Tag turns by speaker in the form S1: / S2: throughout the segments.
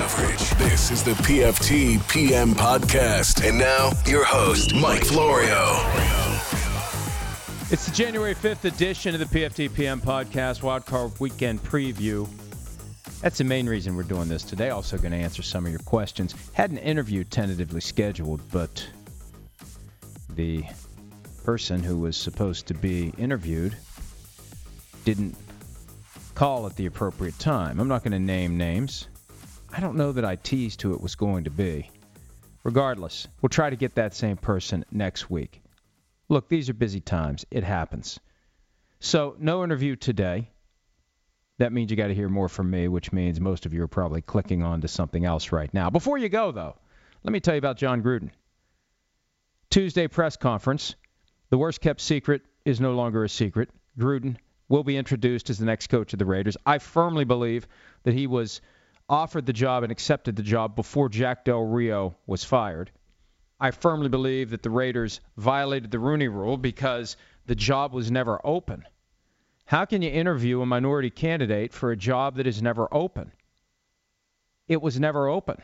S1: Coverage. This is the PFT PM podcast. And now, your host, Mike Florio.
S2: It's the January 5th edition of the PFT PM podcast, Wildcard Weekend Preview. That's the main reason we're doing this today. Also, going to answer some of your questions. Had an interview tentatively scheduled, but the person who was supposed to be interviewed didn't call at the appropriate time. I'm not going to name names. I don't know that I teased who it was going to be. Regardless, we'll try to get that same person next week. Look, these are busy times. It happens. So, no interview today. That means you got to hear more from me, which means most of you are probably clicking on to something else right now. Before you go, though, let me tell you about Jon Gruden. Tuesday press conference. The worst kept secret is no longer a secret. Gruden will be introduced as the next coach of the Raiders. I firmly believe that he was offered the job and accepted the job before Jack Del Rio was fired. I firmly believe that the Raiders violated the Rooney rule because the job was never open. How can you interview a minority candidate for a job that is never open? It was never open.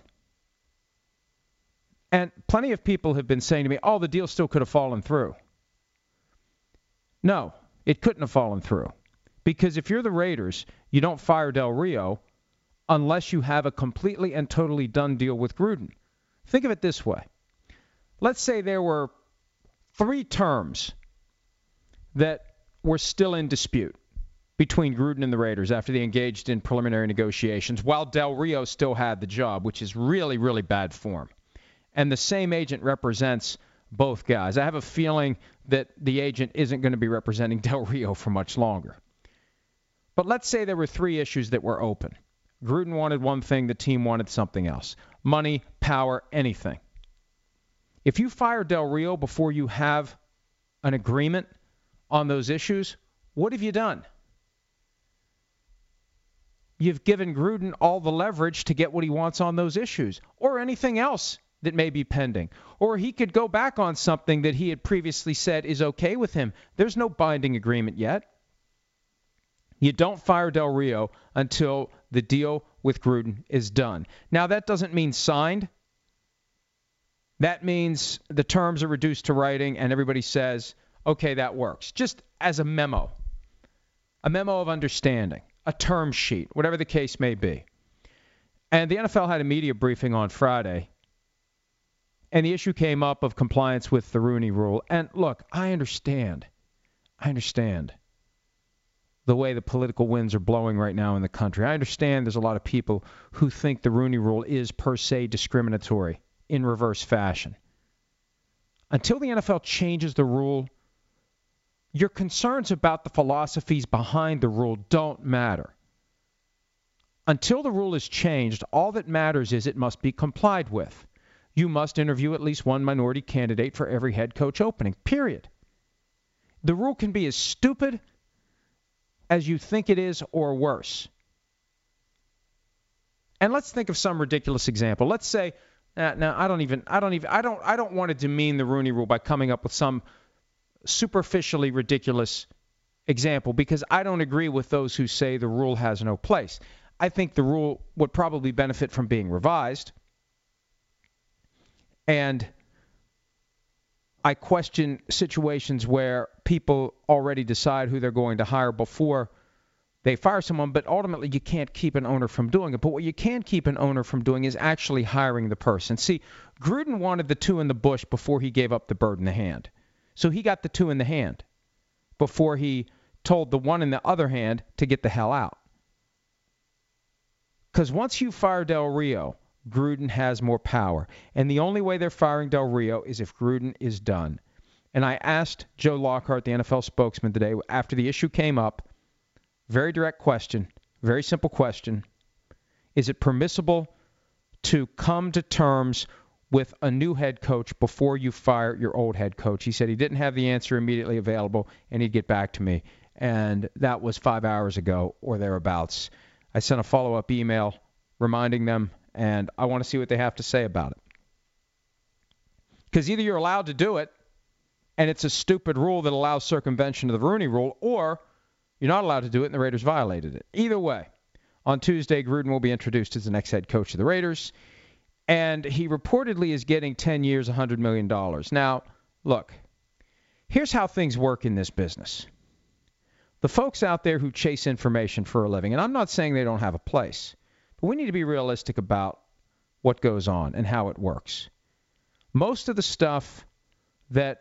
S2: And plenty of people have been saying to me, oh, the deal still could have fallen through. No, it couldn't have fallen through. Because if you're the Raiders, you don't fire Del Rio unless you have a completely and totally done deal with Gruden. Think of it this way. Let's say there were three terms that were still in dispute between Gruden and the Raiders after they engaged in preliminary negotiations while Del Rio still had the job, which is really, really bad form. And the same agent represents both guys. I have a feeling that the agent isn't going to be representing Del Rio for much longer. But let's say there were three issues that were open. Gruden wanted one thing, the team wanted something else money, power, anything. If you fire Del Rio before you have an agreement on those issues, what have you done? You've given Gruden all the leverage to get what he wants on those issues or anything else that may be pending. Or he could go back on something that he had previously said is okay with him. There's no binding agreement yet. You don't fire Del Rio until the deal with Gruden is done. Now, that doesn't mean signed. That means the terms are reduced to writing and everybody says, okay, that works. Just as a memo, a memo of understanding, a term sheet, whatever the case may be. And the NFL had a media briefing on Friday and the issue came up of compliance with the Rooney rule. And look, I understand. I understand the way the political winds are blowing right now in the country. I understand there's a lot of people who think the Rooney rule is per se discriminatory in reverse fashion. Until the NFL changes the rule, your concerns about the philosophies behind the rule don't matter. Until the rule is changed, all that matters is it must be complied with you must interview at least one minority candidate for every head coach opening, period. The rule can be as stupid as you think it is or worse. And let's think of some ridiculous example. Let's say uh, now I don't even I don't even I don't I don't want to demean the Rooney rule by coming up with some superficially ridiculous example because I don't agree with those who say the rule has no place. I think the rule would probably benefit from being revised. And I question situations where people already decide who they're going to hire before they fire someone, but ultimately you can't keep an owner from doing it. But what you can keep an owner from doing is actually hiring the person. See, Gruden wanted the two in the bush before he gave up the bird in the hand. So he got the two in the hand before he told the one in the other hand to get the hell out. Because once you fire Del Rio, Gruden has more power. And the only way they're firing Del Rio is if Gruden is done. And I asked Joe Lockhart, the NFL spokesman, today, after the issue came up, very direct question, very simple question. Is it permissible to come to terms with a new head coach before you fire your old head coach. He said he didn't have the answer immediately available and he'd get back to me. And that was five hours ago or thereabouts. I sent a follow up email reminding them, and I want to see what they have to say about it. Because either you're allowed to do it, and it's a stupid rule that allows circumvention of the Rooney rule, or you're not allowed to do it and the Raiders violated it. Either way, on Tuesday, Gruden will be introduced as the next head coach of the Raiders, and he reportedly is getting 10 years, $100 million. Now, look, here's how things work in this business. The folks out there who chase information for a living, and I'm not saying they don't have a place, we need to be realistic about what goes on and how it works. Most of the stuff that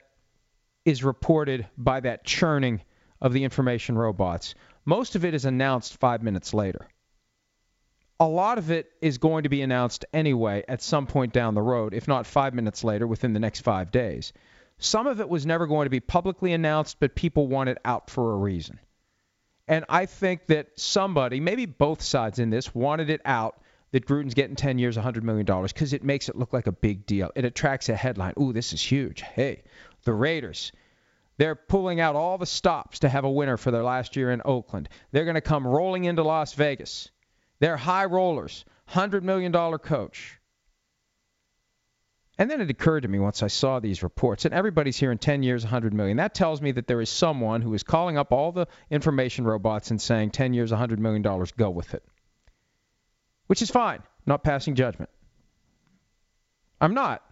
S2: is reported by that churning of the information robots, most of it is announced five minutes later. A lot of it is going to be announced anyway at some point down the road, if not five minutes later, within the next five days. Some of it was never going to be publicly announced, but people want it out for a reason. And I think that somebody, maybe both sides in this, wanted it out that Gruden's getting 10 years, $100 million, because it makes it look like a big deal. It attracts a headline. Ooh, this is huge. Hey, the Raiders. They're pulling out all the stops to have a winner for their last year in Oakland. They're going to come rolling into Las Vegas. They're high rollers, $100 million coach. And then it occurred to me once I saw these reports, and everybody's here in 10 years, 100 million. That tells me that there is someone who is calling up all the information robots and saying 10 years, 100 million dollars, go with it. Which is fine. Not passing judgment. I'm not.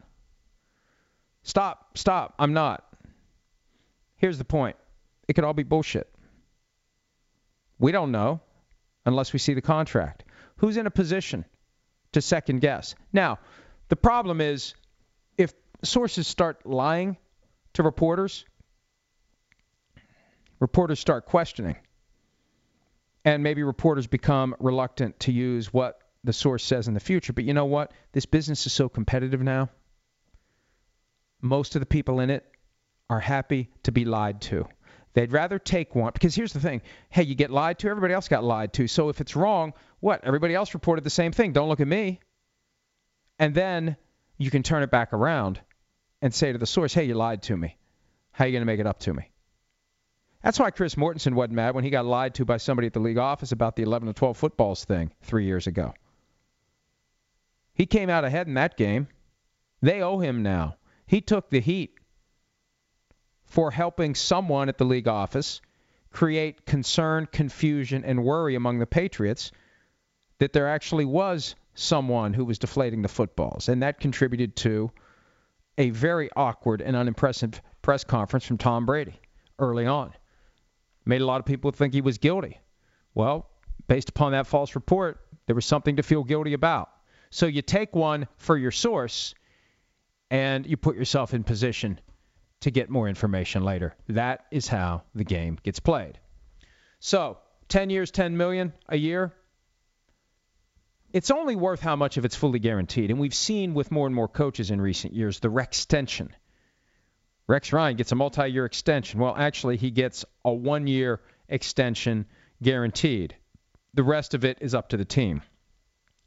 S2: Stop, stop. I'm not. Here's the point. It could all be bullshit. We don't know unless we see the contract. Who's in a position to second guess? Now, the problem is sources start lying to reporters, reporters start questioning. And maybe reporters become reluctant to use what the source says in the future. But you know what? This business is so competitive now. Most of the people in it are happy to be lied to. They'd rather take one because here's the thing: hey, you get lied to, everybody else got lied to. So if it's wrong, what? Everybody else reported the same thing. Don't look at me. And then you can turn it back around and say to the source, hey, you lied to me. How are you going to make it up to me? That's why Chris Mortensen wasn't mad when he got lied to by somebody at the league office about the 11 to 12 footballs thing three years ago. He came out ahead in that game. They owe him now. He took the heat for helping someone at the league office create concern, confusion, and worry among the Patriots that there actually was someone who was deflating the footballs. And that contributed to a very awkward and unimpressive press conference from Tom Brady early on. Made a lot of people think he was guilty. Well, based upon that false report, there was something to feel guilty about. So you take one for your source and you put yourself in position to get more information later. That is how the game gets played. So, 10 years, 10 million a year, it's only worth how much of it's fully guaranteed. And we've seen with more and more coaches in recent years the Rex extension. Rex Ryan gets a multi year extension. Well, actually, he gets a one year extension guaranteed. The rest of it is up to the team.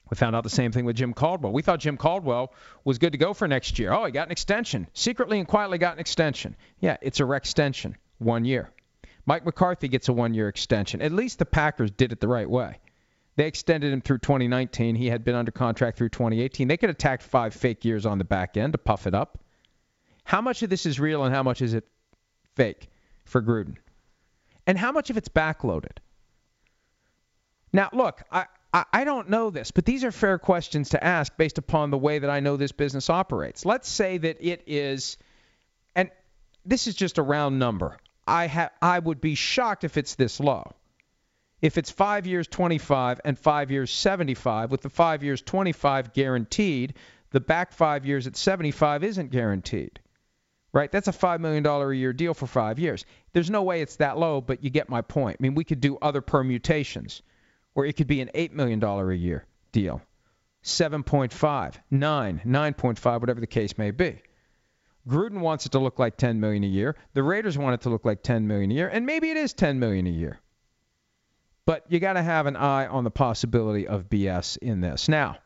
S2: We found out the same thing with Jim Caldwell. We thought Jim Caldwell was good to go for next year. Oh, he got an extension. Secretly and quietly got an extension. Yeah, it's a Rex extension, one year. Mike McCarthy gets a one year extension. At least the Packers did it the right way. They extended him through 2019. He had been under contract through 2018. They could have tacked five fake years on the back end to puff it up. How much of this is real and how much is it fake for Gruden? And how much of it's backloaded? Now, look, I, I, don't know this, but these are fair questions to ask based upon the way that I know this business operates. Let's say that it is, and this is just a round number. I ha- I would be shocked if it's this low. If it's five years 25 and five years 75, with the five years 25 guaranteed, the back five years at 75 isn't guaranteed. Right? That's a $5 million a year deal for five years. There's no way it's that low, but you get my point. I mean, we could do other permutations, or it could be an $8 million a year deal. 7.5, 9, 9.5, whatever the case may be. Gruden wants it to look like 10 million a year. The Raiders want it to look like 10 million a year, and maybe it is 10 million a year. But you got to have an eye on the possibility of BS in this. Now,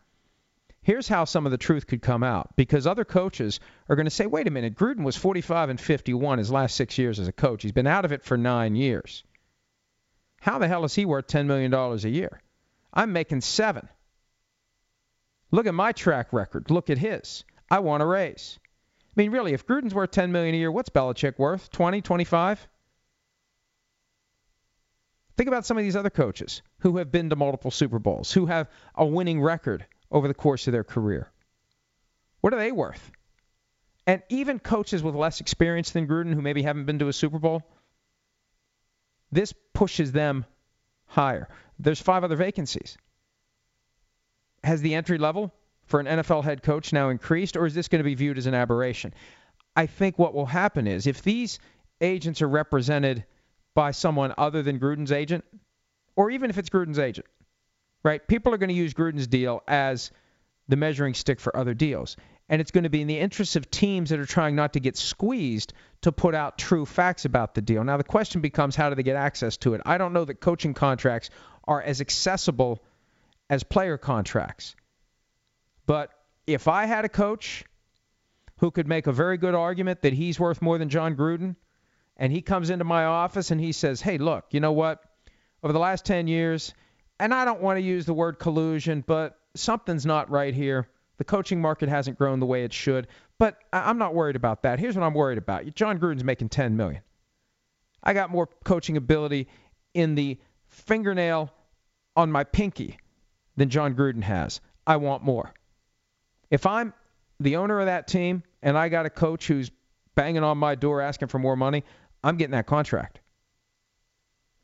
S2: here's how some of the truth could come out because other coaches are going to say, wait a minute, Gruden was 45 and 51 his last six years as a coach. He's been out of it for nine years. How the hell is he worth $10 million a year? I'm making seven. Look at my track record. Look at his. I want a raise. I mean, really, if Gruden's worth 10 million a year, what's Belichick worth? 20, 25? Think about some of these other coaches who have been to multiple Super Bowls, who have a winning record over the course of their career. What are they worth? And even coaches with less experience than Gruden, who maybe haven't been to a Super Bowl, this pushes them higher. There's five other vacancies. Has the entry level for an NFL head coach now increased, or is this going to be viewed as an aberration? I think what will happen is if these agents are represented by someone other than Gruden's agent, or even if it's Gruden's agent, right? People are going to use Gruden's deal as the measuring stick for other deals. And it's going to be in the interest of teams that are trying not to get squeezed to put out true facts about the deal. Now, the question becomes how do they get access to it? I don't know that coaching contracts are as accessible as player contracts. But if I had a coach who could make a very good argument that he's worth more than Jon Gruden, and he comes into my office and he says, hey, look, you know what? Over the last 10 years, and I don't want to use the word collusion, but something's not right here. The coaching market hasn't grown the way it should, but I'm not worried about that. Here's what I'm worried about. Jon Gruden's making 10 million. I got more coaching ability in the fingernail on my pinky than Jon Gruden has. I want more. If I'm the owner of that team and I got a coach who's banging on my door asking for more money, I'm getting that contract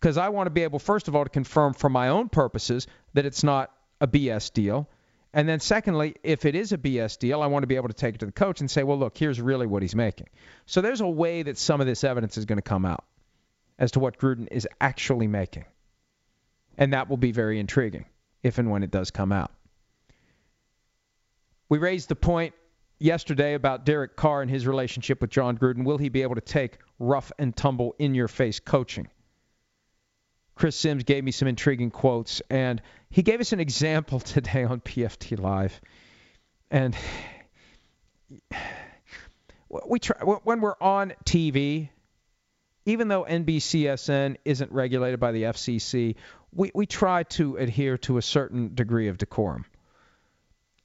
S2: because I want to be able, first of all, to confirm for my own purposes that it's not a BS deal. And then, secondly, if it is a BS deal, I want to be able to take it to the coach and say, well, look, here's really what he's making. So there's a way that some of this evidence is going to come out as to what Gruden is actually making. And that will be very intriguing if and when it does come out. We raised the point yesterday about Derek Carr and his relationship with Jon Gruden. Will he be able to take rough and tumble, in your face coaching? Chris Sims gave me some intriguing quotes, and he gave us an example today on PFT Live. And we try when we're on TV, even though NBCSN isn't regulated by the FCC, we, we try to adhere to a certain degree of decorum.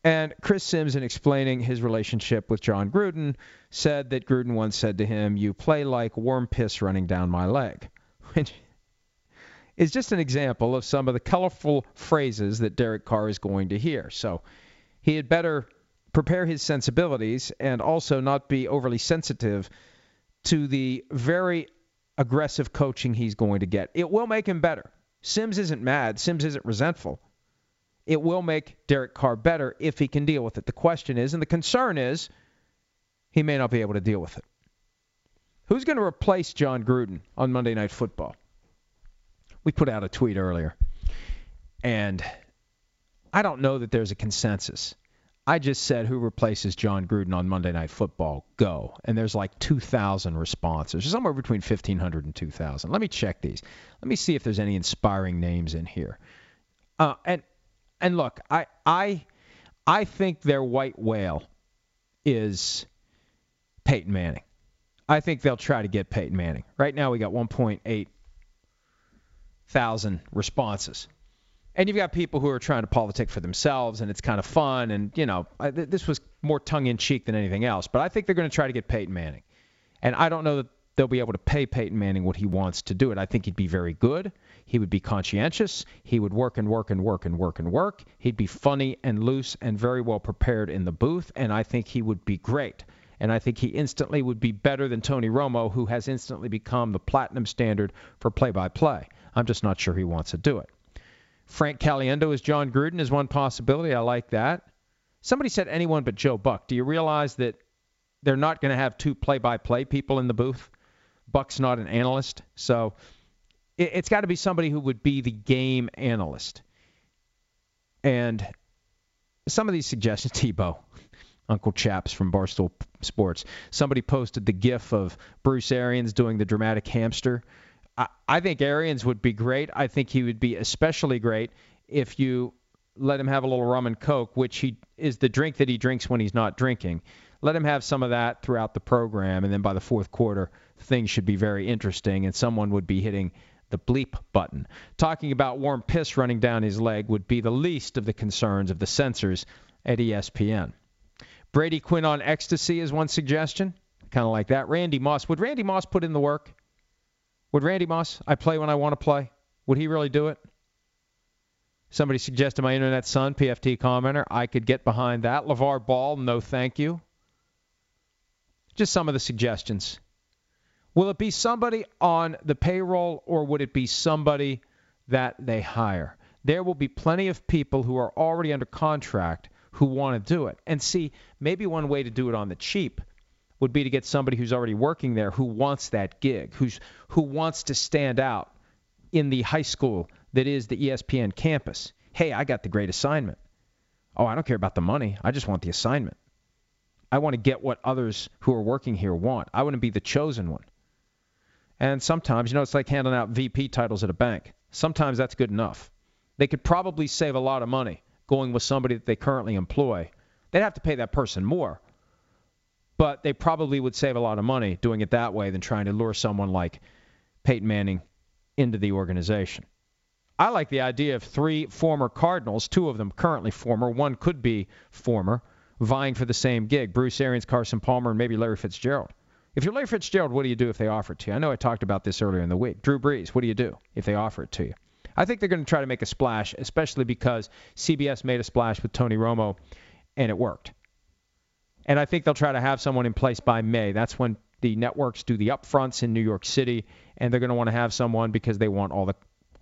S2: And Chris Sims, in explaining his relationship with Jon Gruden, said that Gruden once said to him, You play like warm piss running down my leg. Which is just an example of some of the colorful phrases that Derek Carr is going to hear. So he had better prepare his sensibilities and also not be overly sensitive to the very aggressive coaching he's going to get. It will make him better. Sims isn't mad, Sims isn't resentful. It will make Derek Carr better if he can deal with it. The question is, and the concern is, he may not be able to deal with it. Who's going to replace Jon Gruden on Monday Night Football? we put out a tweet earlier, and I don't know that there's a consensus. I just said who replaces Jon Gruden on Monday Night Football? Go. And there's like 2,000 responses, somewhere between 1,500 and 2,000. Let me check these. Let me see if there's any inspiring names in here. Uh, and and look, I I I think their white whale is Peyton Manning. I think they'll try to get Peyton Manning. Right now we got 1.8 thousand responses. And you've got people who are trying to politic for themselves, and it's kind of fun. And you know, I, this was more tongue in cheek than anything else. But I think they're going to try to get Peyton Manning, and I don't know that they'll be able to pay Peyton Manning what he wants to do it. I think he'd be very good. He would be conscientious. He would work and work and work and work and work. He'd be funny and loose and very well prepared in the booth, and I think he would be great. And I think he instantly would be better than Tony Romo, who has instantly become the platinum standard for play-by-play. I'm just not sure he wants to do it. Frank Caliendo as Jon Gruden is one possibility. I like that. Somebody said anyone but Joe Buck. Do you realize that they're not going to have two play-by-play people in the booth? Buck's not an analyst, so it, has got to be somebody who would be the game analyst. And some of these suggestions, Tebow, Uncle Chaps from Barstool Sports. Somebody posted the GIF of Bruce Arians doing the dramatic hamster. I, I think Arians would be great. I think he would be especially great if you let him have a little rum and coke, which he is the drink that he drinks when he's not drinking. Let him have some of that throughout the program, and then by the fourth quarter, things should be very interesting, and someone would be hitting the bleep button. Talking about warm piss running down his leg would be the least of the concerns of the censors at ESPN. Brady Quinn on ecstasy is one suggestion. Kind of like that. Randy Moss. Would Randy Moss put in the work? Would Randy Moss, I play when I want to play? Would he really do it? Somebody suggested my internet son, PFT commenter. I could get behind that. LeVar Ball, no thank you. Just some of the suggestions. Will it be somebody on the payroll or would it be somebody that they hire? There will be plenty of people who are already under contract who want to do it. And see, maybe one way to do it on the cheap would be to get somebody who's already working there who wants that gig, who's who wants to stand out in the high school that is the ESPN campus. Hey, I got the great assignment. Oh, I don't care about the money. I just want the assignment. I want to get what others who are working here want. I want to be the chosen one. And sometimes, you know, it's like handing out VP titles at a bank. Sometimes that's good enough. They could probably save a lot of money going with somebody that they currently employ. They'd have to pay that person more, but they probably would save a lot of money doing it that way than trying to lure someone like Peyton Manning into the organization. I like the idea of three former Cardinals, two of them currently former, one could be former, vying for the same gig Bruce Arians, Carson Palmer, and maybe Larry Fitzgerald. If you're Larry Fitzgerald, what do you do if they offer it to you? I know I talked about this earlier in the week. Drew Brees, what do you do if they offer it to you? I think they're going to try to make a splash, especially because CBS made a splash with Tony Romo and it worked. And I think they'll try to have someone in place by May. That's when the networks do the upfronts in New York City, and they're going to want to have someone because they want all the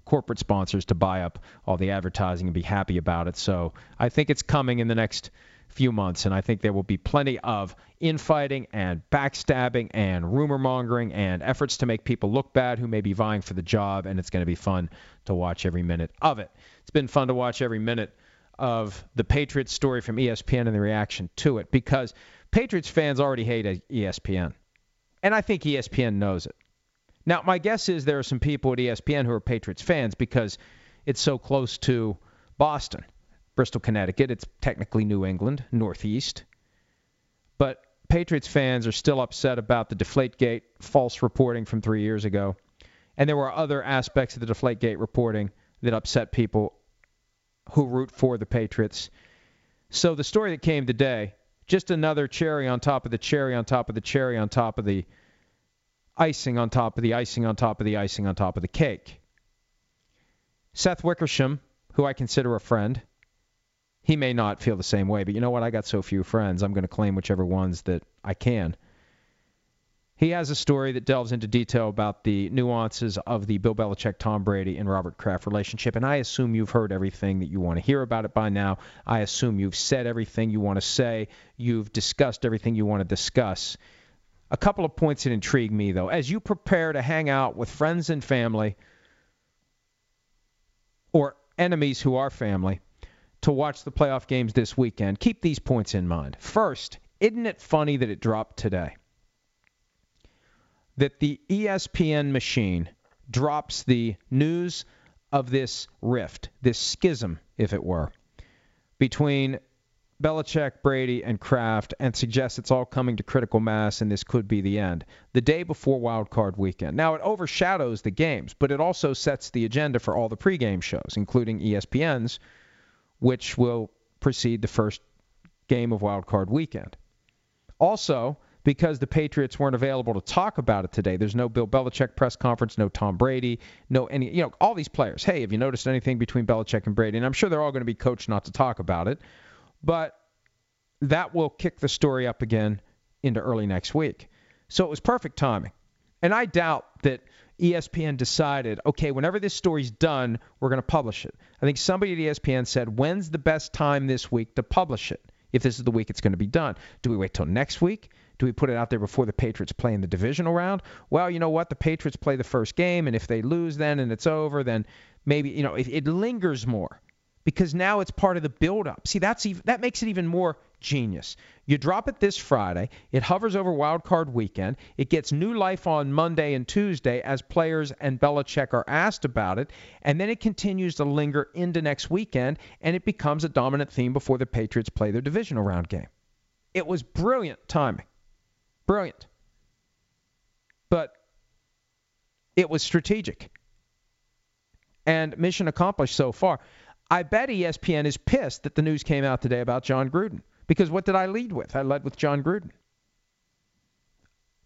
S2: corporate sponsors to buy up all the advertising and be happy about it. So I think it's coming in the next few months, and I think there will be plenty of infighting and backstabbing and rumor mongering and efforts to make people look bad who may be vying for the job, and it's going to be fun to watch every minute of it. It's been fun to watch every minute of the Patriots story from ESPN and the reaction to it because Patriots fans already hate ESPN. And I think ESPN knows it. Now, my guess is there are some people at ESPN who are Patriots fans because it's so close to Boston. Bristol, Connecticut. It's technically New England, Northeast. But Patriots fans are still upset about the Deflategate false reporting from three years ago. And there were other aspects of the Deflategate reporting that upset people who root for the Patriots. So the story that came today, just another cherry on top of the cherry on top of the cherry on top of the icing on top of the icing on top of the icing on top of the cake. Seth Wickersham, who I consider a friend, he may not feel the same way, but you know what? I got so few friends. I'm going to claim whichever ones that I can. He has a story that delves into detail about the nuances of the Bill Belichick, Tom Brady, and Robert Kraft relationship. And I assume you've heard everything that you want to hear about it by now. I assume you've said everything you want to say. You've discussed everything you want to discuss. A couple of points that intrigue me, though. As you prepare to hang out with friends and family, or enemies who are family, to watch the playoff games this weekend, keep these points in mind. First, isn't it funny that it dropped today? That the ESPN machine drops the news of this rift, this schism, if it were, between Belichick, Brady, and Kraft and suggests it's all coming to critical mass and this could be the end. The day before Wild Card weekend. Now, it overshadows the games, but it also sets the agenda for all the pregame shows, including ESPN's, which will precede the first game of Wild Card weekend. Also, because the Patriots weren't available to talk about it today, there's no Bill Belichick press conference, no Tom Brady, no any, you know, all these players. Hey, have you noticed anything between Belichick and Brady? And I'm sure they're all going to be coached not to talk about it, but that will kick the story up again into early next week. So it was perfect timing. And I doubt that ESPN decided, okay, whenever this story's done, we're going to publish it. I think somebody at ESPN said, when's the best time this week to publish it? If this is the week it's going to be done. Do we wait till next week? Do we put it out there before the Patriots play in the divisional round? Well, you know what? The Patriots play the first game, and if they lose then and it's over, then maybe, you know, it, it lingers more because now it's part of the build-up. See, that's even, that makes it even more genius. You drop it this Friday. It hovers over Wild Card Weekend. It gets new life on Monday and Tuesday as players and Belichick are asked about it, and then it continues to linger into next weekend, and it becomes a dominant theme before the Patriots play their divisional round game. It was brilliant timing, brilliant, but it was strategic and mission accomplished so far. I bet ESPN is pissed that the news came out today about Jon Gruden. Because what did I lead with? I led with Jon Gruden.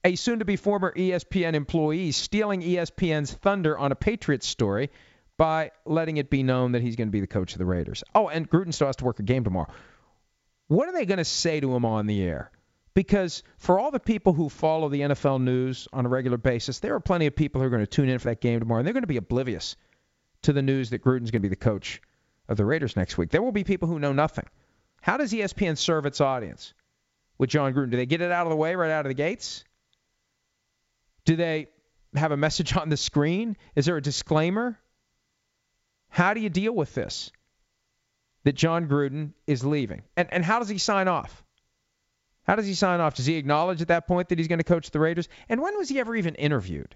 S2: A soon to be former ESPN employee stealing ESPN's thunder on a Patriots story by letting it be known that he's going to be the coach of the Raiders. Oh, and Gruden still has to work a game tomorrow. What are they going to say to him on the air? Because for all the people who follow the NFL news on a regular basis, there are plenty of people who are going to tune in for that game tomorrow, and they're going to be oblivious to the news that Gruden's going to be the coach of the Raiders next week. There will be people who know nothing. How does ESPN serve its audience with Jon Gruden? Do they get it out of the way right out of the gates? Do they have a message on the screen? Is there a disclaimer? How do you deal with this? That Jon Gruden is leaving. And, and how does he sign off? How does he sign off? Does he acknowledge at that point that he's going to coach the Raiders? And when was he ever even interviewed?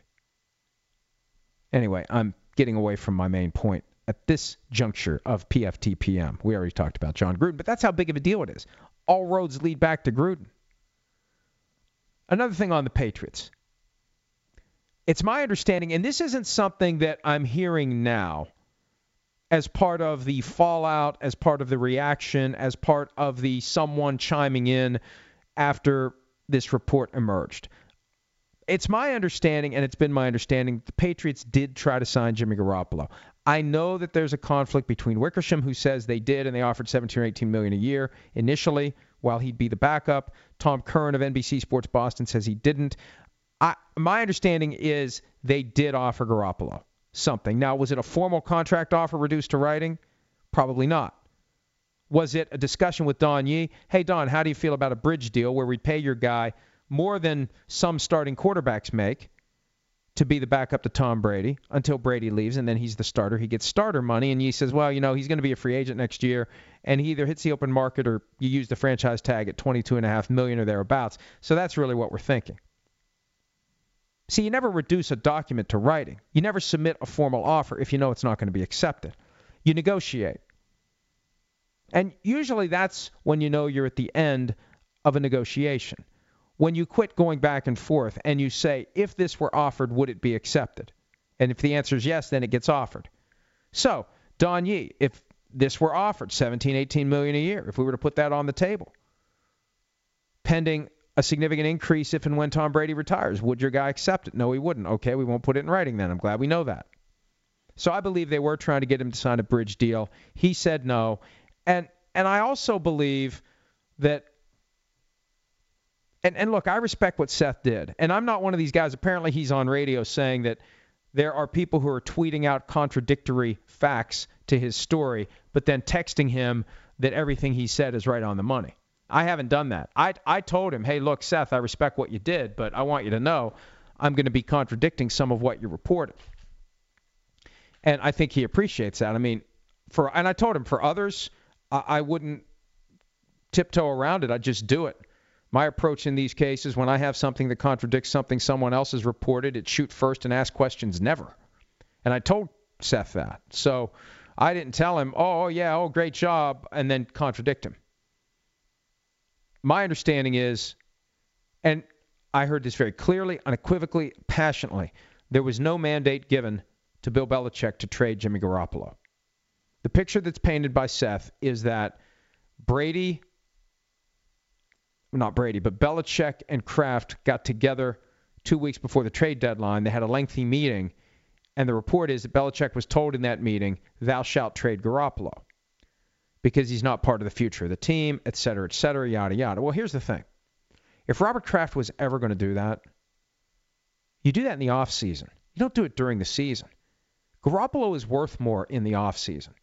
S2: Anyway, I'm getting away from my main point at this juncture of PFTPM. We already talked about Jon Gruden, but that's how big of a deal it is. All roads lead back to Gruden. Another thing on the Patriots. It's my understanding, and this isn't something that I'm hearing now as part of the fallout, as part of the reaction, as part of the someone chiming in after this report emerged. It's my understanding, and it's been my understanding, the Patriots did try to sign Jimmy Garoppolo. I know that there's a conflict between Wickersham, who says they did and they offered 17 or 18 million a year initially, while he'd be the backup. Tom Curran of NBC Sports Boston says he didn't. I, my understanding is they did offer Garoppolo something. Now, was it a formal contract offer reduced to writing? Probably not. Was it a discussion with Don Yee? Hey, Don, how do you feel about a bridge deal where we pay your guy more than some starting quarterbacks make? To be the backup to Tom Brady until Brady leaves, and then he's the starter. He gets starter money, and he says, well, you know, he's going to be a free agent next year, and he either hits the open market or you use the franchise tag at 22.5 million or thereabouts. So that's really what we're thinking. See, you never reduce a document to writing. You never submit a formal offer if you know it's not going to be accepted. You negotiate. And usually that's when you know you're at the end of a negotiation when you quit going back and forth and you say, if this were offered, would it be accepted? And if the answer is yes, then it gets offered. So, Don Yee, if this were offered, 17, 18 million a year, if we were to put that on the table, pending a significant increase if and when Tom Brady retires, would your guy accept it? No, he wouldn't. Okay, we won't put it in writing then. I'm glad we know that. So I believe they were trying to get him to sign a bridge deal. He said no. And and I also believe that and, and look, I respect what Seth did. And I'm not one of these guys. Apparently, he's on radio saying that there are people who are tweeting out contradictory facts to his story, but then texting him that everything he said is right on the money. I haven't done that. I, I told him, hey, look, Seth, I respect what you did, but I want you to know I'm going to be contradicting some of what you reported. And I think he appreciates that. I mean, for and I told him for others, I, I wouldn't tiptoe around it. I'd just do it. My approach in these cases, when I have something that contradicts something someone else has reported, it's shoot first and ask questions never. And I told Seth that. So I didn't tell him, oh, yeah, oh, great job, and then contradict him. My understanding is, and I heard this very clearly, unequivocally, passionately, there was no mandate given to Bill Belichick to trade Jimmy Garoppolo. The picture that's painted by Seth is that Brady not Brady, but Belichick and Kraft got together two weeks before the trade deadline. They had a lengthy meeting, and the report is that Belichick was told in that meeting, "Thou shalt trade Garoppolo," because he's not part of the future of the team, et cetera, et cetera, yada yada. Well, here's the thing: if Robert Kraft was ever going to do that, you do that in the off season. You don't do it during the season. Garoppolo is worth more in the off season.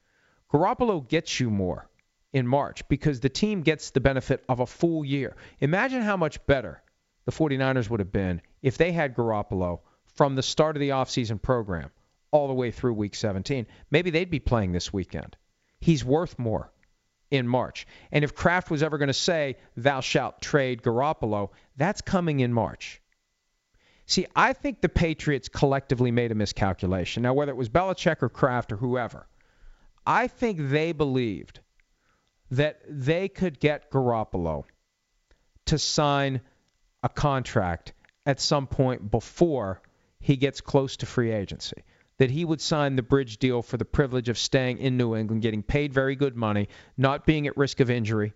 S2: Garoppolo gets you more in March because the team gets the benefit of a full year. Imagine how much better the 49ers would have been if they had Garoppolo from the start of the offseason program all the way through week 17. Maybe they'd be playing this weekend. he's worth more in March. And if Kraft was ever going to say, thou shalt trade Garoppolo, that's coming in March. See, I think the Patriots collectively made a miscalculation. Now, whether it was Belichick or Kraft or whoever, I think they believed that they could get Garoppolo to sign a contract at some point before he gets close to free agency. That he would sign the bridge deal for the privilege of staying in New England, getting paid very good money, not being at risk of injury,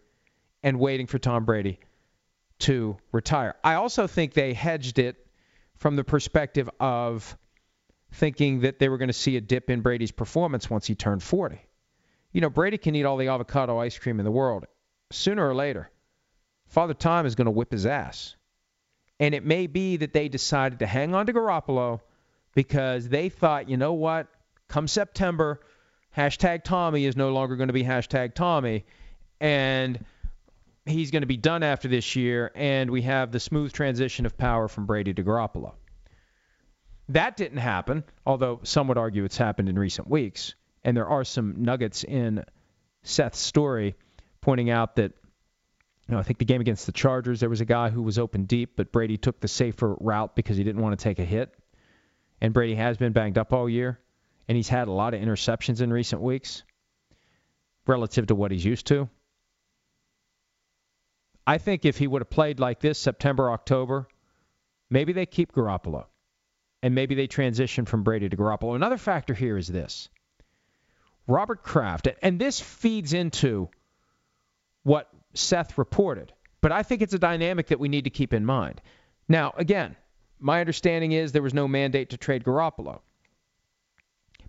S2: and waiting for Tom Brady to retire. I also think they hedged it from the perspective of thinking that they were going to see a dip in Brady's performance once he turned 40. You know, Brady can eat all the avocado ice cream in the world. Sooner or later, Father Time is going to whip his ass. And it may be that they decided to hang on to Garoppolo because they thought, you know what, come September, hashtag Tommy is no longer going to be hashtag Tommy. And he's going to be done after this year, and we have the smooth transition of power from Brady to Garoppolo. That didn't happen, although some would argue it's happened in recent weeks. And there are some nuggets in Seth's story pointing out that, you know, I think the game against the Chargers, there was a guy who was open deep, but Brady took the safer route because he didn't want to take a hit. And Brady has been banged up all year, and he's had a lot of interceptions in recent weeks relative to what he's used to. I think if he would have played like this September, October, maybe they keep Garoppolo. And maybe they transition from Brady to Garoppolo. Another factor here is this Robert Kraft, and this feeds into what Seth reported, but I think it's a dynamic that we need to keep in mind. Now, again, my understanding is there was no mandate to trade Garoppolo.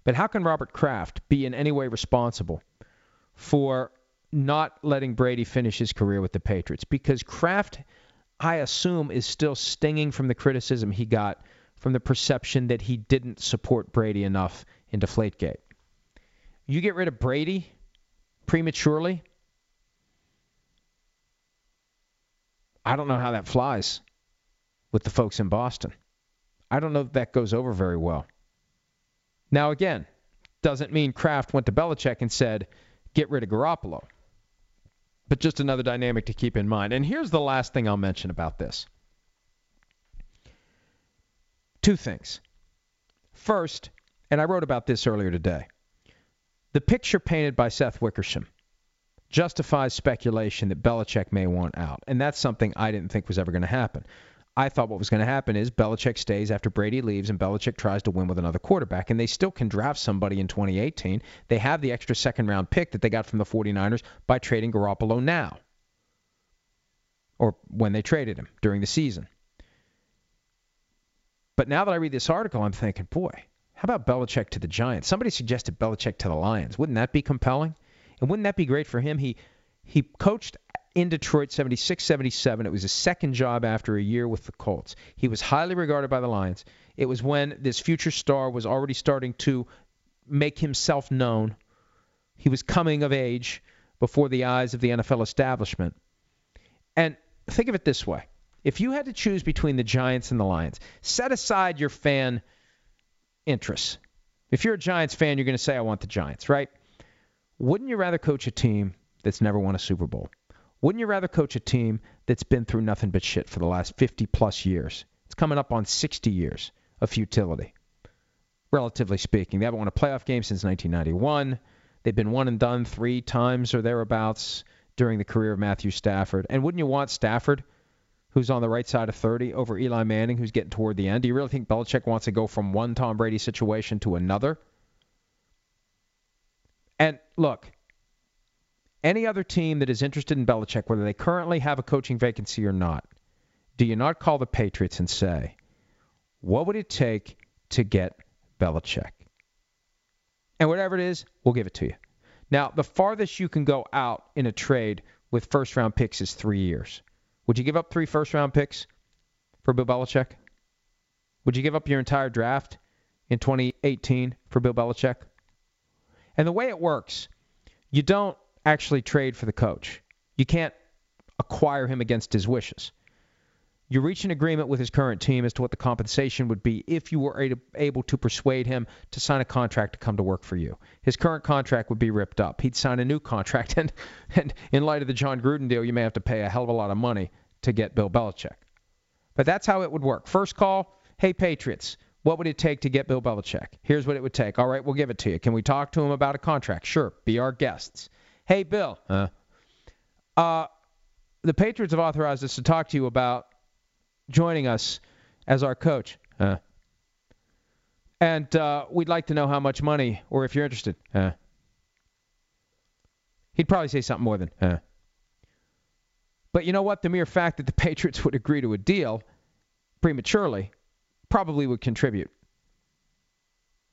S2: But how can Robert Kraft be in any way responsible for not letting Brady finish his career with the Patriots because Kraft, I assume, is still stinging from the criticism he got from the perception that he didn't support Brady enough in Deflategate. You get rid of Brady prematurely. I don't know how that flies with the folks in Boston. I don't know if that goes over very well. Now, again, doesn't mean Kraft went to Belichick and said, get rid of Garoppolo but just another dynamic to keep in mind. And here's the last thing I'll mention about this two things. First, and I wrote about this earlier today, the picture painted by Seth Wickersham justifies speculation that Belichick may want out. And that's something I didn't think was ever going to happen. I thought what was going to happen is Belichick stays after Brady leaves and Belichick tries to win with another quarterback. And they still can draft somebody in 2018. They have the extra second round pick that they got from the 49ers by trading Garoppolo now or when they traded him during the season. But now that I read this article, I'm thinking, boy, how about Belichick to the Giants? Somebody suggested Belichick to the Lions. Wouldn't that be compelling? And wouldn't that be great for him? He he coached in Detroit 76 77. It was his second job after a year with the Colts. He was highly regarded by the Lions. It was when this future star was already starting to make himself known. He was coming of age before the eyes of the NFL establishment. And think of it this way if you had to choose between the Giants and the Lions, set aside your fan interests. If you're a Giants fan, you're going to say, I want the Giants, right? Wouldn't you rather coach a team that's never won a Super Bowl? Wouldn't you rather coach a team that's been through nothing but shit for the last 50 plus years? It's coming up on 60 years of futility, relatively speaking. They haven't won a playoff game since 1991. They've been one and done three times or thereabouts during the career of Matthew Stafford. And wouldn't you want Stafford, who's on the right side of 30, over Eli Manning, who's getting toward the end? Do you really think Belichick wants to go from one Tom Brady situation to another? And look, any other team that is interested in Belichick, whether they currently have a coaching vacancy or not, do you not call the Patriots and say, what would it take to get Belichick? And whatever it is, we'll give it to you. Now, the farthest you can go out in a trade with first round picks is three years. Would you give up three first round picks for Bill Belichick? Would you give up your entire draft in 2018 for Bill Belichick? And the way it works, you don't actually trade for the coach. You can't acquire him against his wishes. You reach an agreement with his current team as to what the compensation would be if you were able to persuade him to sign a contract to come to work for you. His current contract would be ripped up. He'd sign a new contract, and, and in light of the Jon Gruden deal, you may have to pay a hell of a lot of money to get Bill Belichick. But that's how it would work. First call, hey, Patriots, what would it take to get Bill Belichick? Here's what it would take. All right, we'll give it to you. Can we talk to him about a contract? Sure. Be our guests. Hey, Bill. Uh, uh, the Patriots have authorized us to talk to you about joining us as our coach. And uh, we'd like to know how much money, or if you're interested. He'd probably say something more than. But you know what? The mere fact that the Patriots would agree to a deal prematurely probably would contribute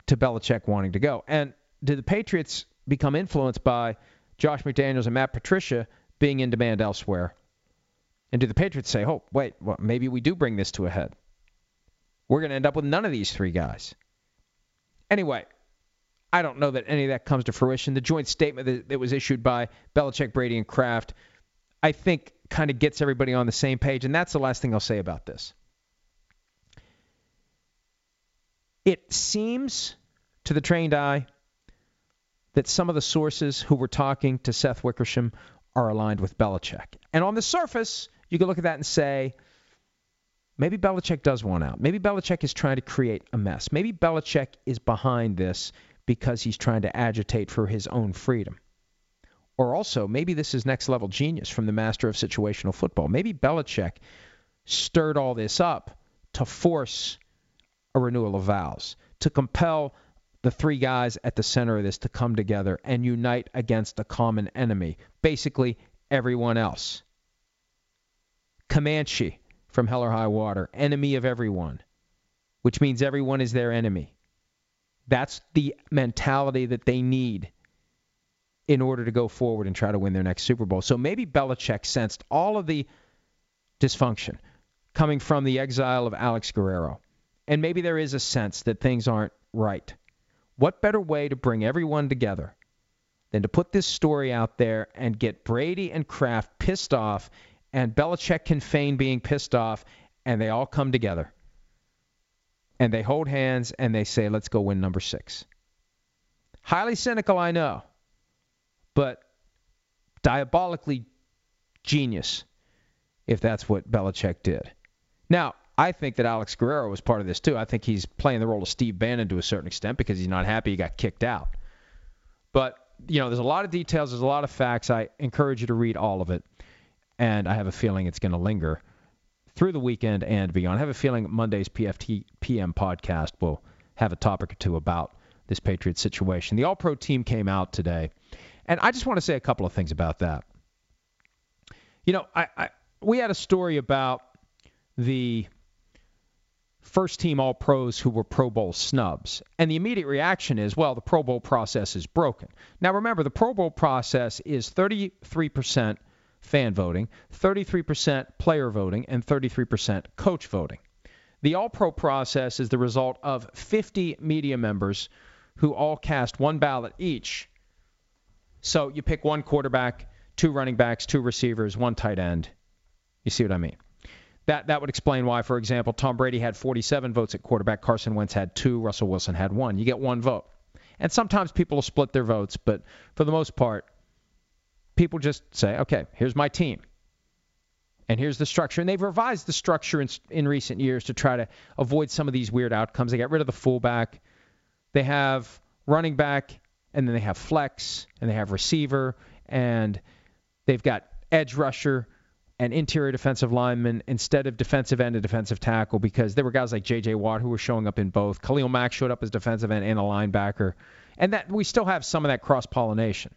S2: to Belichick wanting to go. And did the Patriots become influenced by Josh McDaniels and Matt Patricia being in demand elsewhere? And do the Patriots say, oh, wait, well, maybe we do bring this to a head? We're going to end up with none of these three guys. Anyway, I don't know that any of that comes to fruition. The joint statement that, that was issued by Belichick, Brady, and Kraft, I think, kind of gets everybody on the same page. And that's the last thing I'll say about this. It seems to the trained eye that some of the sources who were talking to Seth Wickersham are aligned with Belichick. And on the surface, you can look at that and say, maybe Belichick does want out. Maybe Belichick is trying to create a mess. Maybe Belichick is behind this because he's trying to agitate for his own freedom. Or also, maybe this is next level genius from the master of situational football. Maybe Belichick stirred all this up to force a renewal of vows, to compel the three guys at the center of this to come together and unite against a common enemy, basically everyone else. Comanche from Hell or High Water, enemy of everyone, which means everyone is their enemy. That's the mentality that they need in order to go forward and try to win their next Super Bowl. So maybe Belichick sensed all of the dysfunction coming from the exile of Alex Guerrero. And maybe there is a sense that things aren't right. What better way to bring everyone together than to put this story out there and get Brady and Kraft pissed off and Belichick can feign being pissed off, and they all come together. And they hold hands and they say, let's go win number six. Highly cynical, I know, but diabolically genius if that's what Belichick did. Now, I think that Alex Guerrero was part of this too. I think he's playing the role of Steve Bannon to a certain extent because he's not happy he got kicked out. But, you know, there's a lot of details, there's a lot of facts. I encourage you to read all of it and I have a feeling it's going to linger through the weekend and beyond. I have a feeling Monday's PFT PM podcast will have a topic or two about this Patriots situation. The All Pro team came out today, and I just want to say a couple of things about that. You know, I, I we had a story about the first team All Pros who were Pro Bowl snubs. And the immediate reaction is, well, the Pro Bowl process is broken. Now, remember, the Pro Bowl process is 33% fan voting, 33% player voting, and 33% coach voting. The All Pro process is the result of 50 media members who all cast one ballot each. So you pick one quarterback, two running backs, two receivers, one tight end. You see what I mean? That that would explain why, for example, Tom Brady had 47 votes at quarterback, Carson Wentz had two, Russell Wilson had one. You get one vote. And sometimes people will split their votes, but for the most part, people just say, okay, here's my team. And here's the structure. And they've revised the structure in, in recent years to try to avoid some of these weird outcomes. They got rid of the fullback. They have running back, and then they have flex, and they have receiver, and they've got edge rusher and interior defensive lineman instead of defensive end and defensive tackle because there were guys like J.J. Watt who were showing up in both. Khalil Mack showed up as defensive end and a linebacker. And that we still have some of that cross pollination.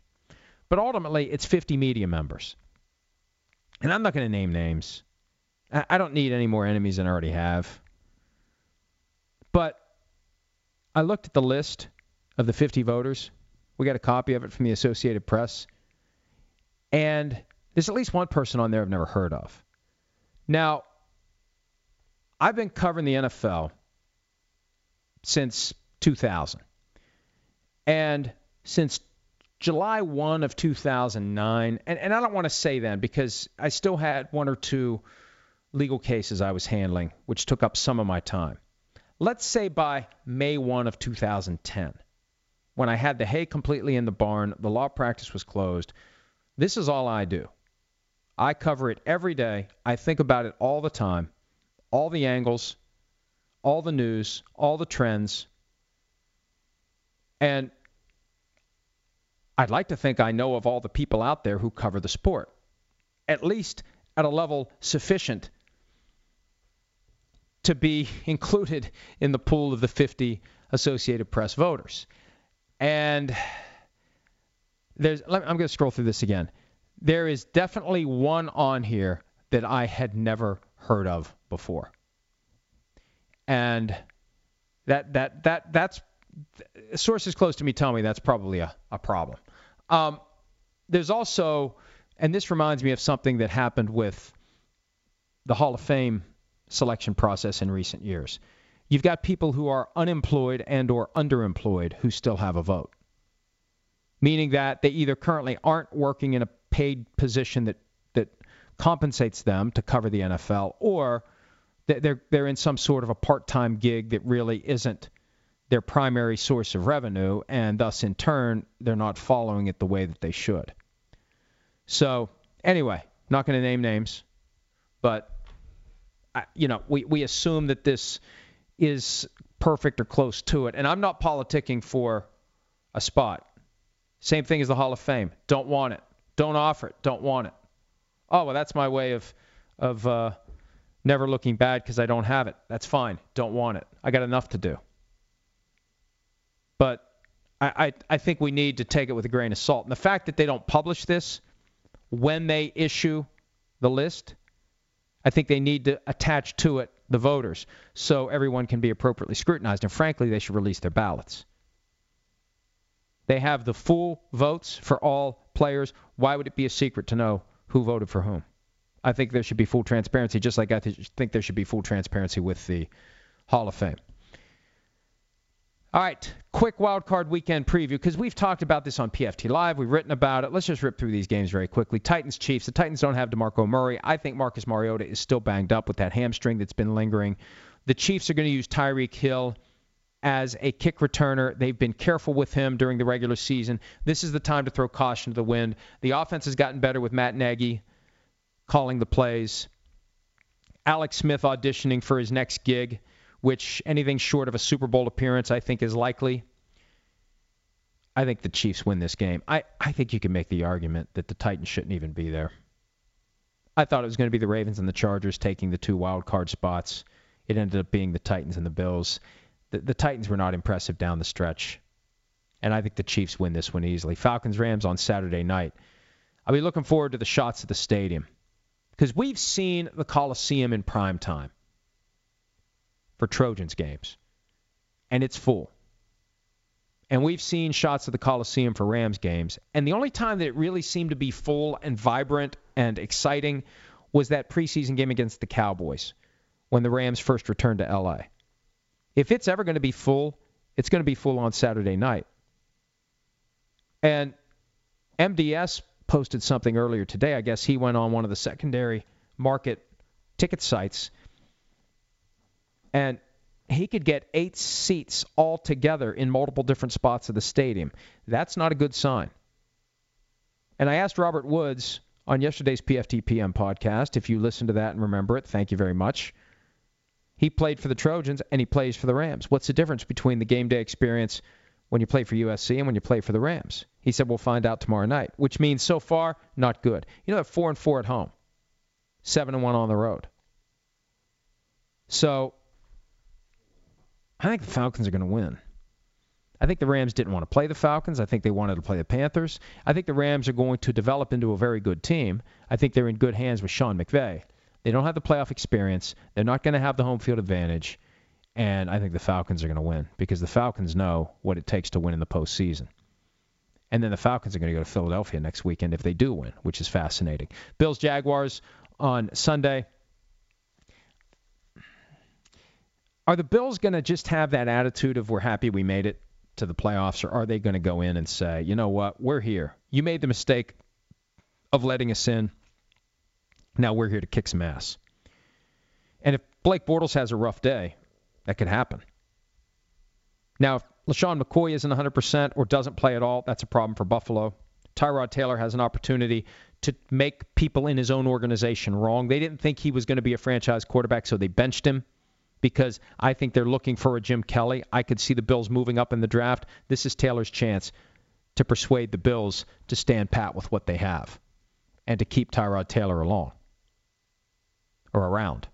S2: But ultimately, it's 50 media members. And I'm not going to name names. I don't need any more enemies than I already have. But I looked at the list of the 50 voters. We got a copy of it from the Associated Press. And there's at least one person on there I've never heard of. Now, I've been covering the NFL since 2000. And since July 1 of 2009, and, and I don't want to say then because I still had one or two legal cases I was handling, which took up some of my time. Let's say by May 1 of 2010, when I had the hay completely in the barn, the law practice was closed. This is all I do. I cover it every day. I think about it all the time, all the angles, all the news, all the trends. And I'd like to think I know of all the people out there who cover the sport, at least at a level sufficient to be included in the pool of the 50 Associated Press voters. And there's, I'm going to scroll through this again. There is definitely one on here that I had never heard of before. And that that that that's sources close to me tell me that's probably a, a problem. Um, there's also, and this reminds me of something that happened with the Hall of Fame selection process in recent years. You've got people who are unemployed and or underemployed who still have a vote. Meaning that they either currently aren't working in a paid position that that compensates them to cover the NFL or they're they're in some sort of a part-time gig that really isn't their primary source of revenue and thus in turn they're not following it the way that they should. So, anyway, not going to name names, but you know, we, we assume that this is perfect or close to it. And I'm not politicking for a spot. Same thing as the Hall of Fame. Don't want it. Don't offer it. Don't want it. Oh well, that's my way of of uh, never looking bad because I don't have it. That's fine. Don't want it. I got enough to do. But I, I, I think we need to take it with a grain of salt. And the fact that they don't publish this when they issue the list I think they need to attach to it the voters so everyone can be appropriately scrutinized. And frankly, they should release their ballots. They have the full votes for all players. Why would it be a secret to know who voted for whom? I think there should be full transparency, just like I think there should be full transparency with the Hall of Fame. All right, quick wild card weekend preview because we've talked about this on PFT Live. We've written about it. Let's just rip through these games very quickly. Titans Chiefs. The Titans don't have DeMarco Murray. I think Marcus Mariota is still banged up with that hamstring that's been lingering. The Chiefs are going to use Tyreek Hill as a kick returner. They've been careful with him during the regular season. This is the time to throw caution to the wind. The offense has gotten better with Matt Nagy calling the plays. Alex Smith auditioning for his next gig which anything short of a Super Bowl appearance I think is likely. I think the Chiefs win this game. I, I think you can make the argument that the Titans shouldn't even be there. I thought it was going to be the Ravens and the Chargers taking the two wild card spots. It ended up being the Titans and the Bills. The, the Titans were not impressive down the stretch. And I think the Chiefs win this one easily. Falcons Rams on Saturday night. I'll be looking forward to the shots at the stadium because we've seen the Coliseum in prime time for Trojans games, and it's full. And we've seen shots of the Coliseum for Rams games, and the only time that it really seemed to be full and vibrant and exciting was that preseason game against the Cowboys when the Rams first returned to LA. If it's ever going to be full, it's going to be full on Saturday night. And MDS posted something earlier today. I guess he went on one of the secondary market ticket sites and he could get eight seats all together in multiple different spots of the stadium. That's not a good sign. And I asked Robert Woods on yesterday's PFTPM podcast, if you listen to that and remember it, thank you very much. He played for the Trojans and he plays for the Rams. What's the difference between the game day experience when you play for USC and when you play for the Rams? He said, We'll find out tomorrow night, which means so far, not good. You know, they're 4 and 4 at home, 7 and 1 on the road. So I think the Falcons are going to win. I think the Rams didn't want to play the Falcons. I think they wanted to play the Panthers. I think the Rams are going to develop into a very good team. I think they're in good hands with Sean McVay. They don't have the playoff experience. They're not going to have the home field advantage. And I think the Falcons are going to win because the Falcons know what it takes to win in the postseason. And then the Falcons are going to go to Philadelphia next weekend if they do win, which is fascinating. Bills Jaguars on Sunday. Are the Bills going to just have that attitude of we're happy we made it to the playoffs, or are they going to go in and say, you know what, we're here. You made the mistake of letting us in. Now we're here to kick some ass. And if Blake Bortles has a rough day, that could happen. Now, if LeSean McCoy isn't 100% or doesn't play at all, that's a problem for Buffalo. Tyrod Taylor has an opportunity to make people in his own organization wrong. They didn't think he was going to be a franchise quarterback, so they benched him because I think they're looking for a Jim Kelly. I could see the Bills moving up in the draft. This is Taylor's chance to persuade the Bills to stand pat with what they have and to keep Tyrod Taylor along or around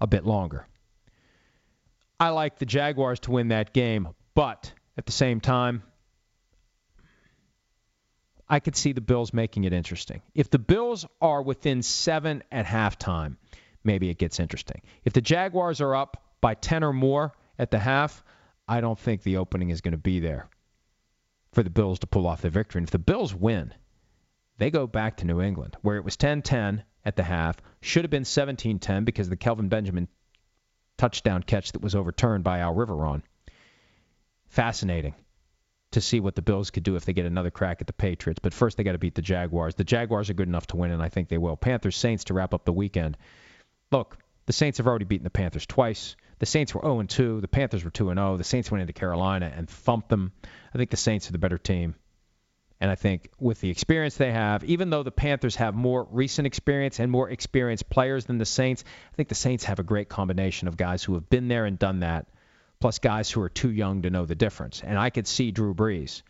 S2: a bit longer. I like the Jaguars to win that game, but at the same time, I could see the Bills making it interesting. If the Bills are within seven at halftime, maybe it gets interesting. If the Jaguars are up by 10 or more at the half, I don't think the opening is going to be there for the Bills to pull off the victory. And if the Bills win, they go back to New England, where it was 10 10 at the half, should have been 17 10 because the Kelvin Benjamin touchdown catch that was overturned by Al Riveron. Fascinating to see what the Bills could do if they get another crack at the Patriots. But first, they got to beat the Jaguars. The Jaguars are good enough to win, and I think they will. Panthers Saints to wrap up the weekend. Look, the Saints have already beaten the Panthers twice. The Saints were 0 2. The Panthers were 2 0. The Saints went into Carolina and thumped them. I think the Saints are the better team. And I think with the experience they have, even though the Panthers have more recent experience and more experienced players than the Saints, I think the Saints have a great combination of guys who have been there and done that, plus guys who are too young to know the difference. And I could see Drew Brees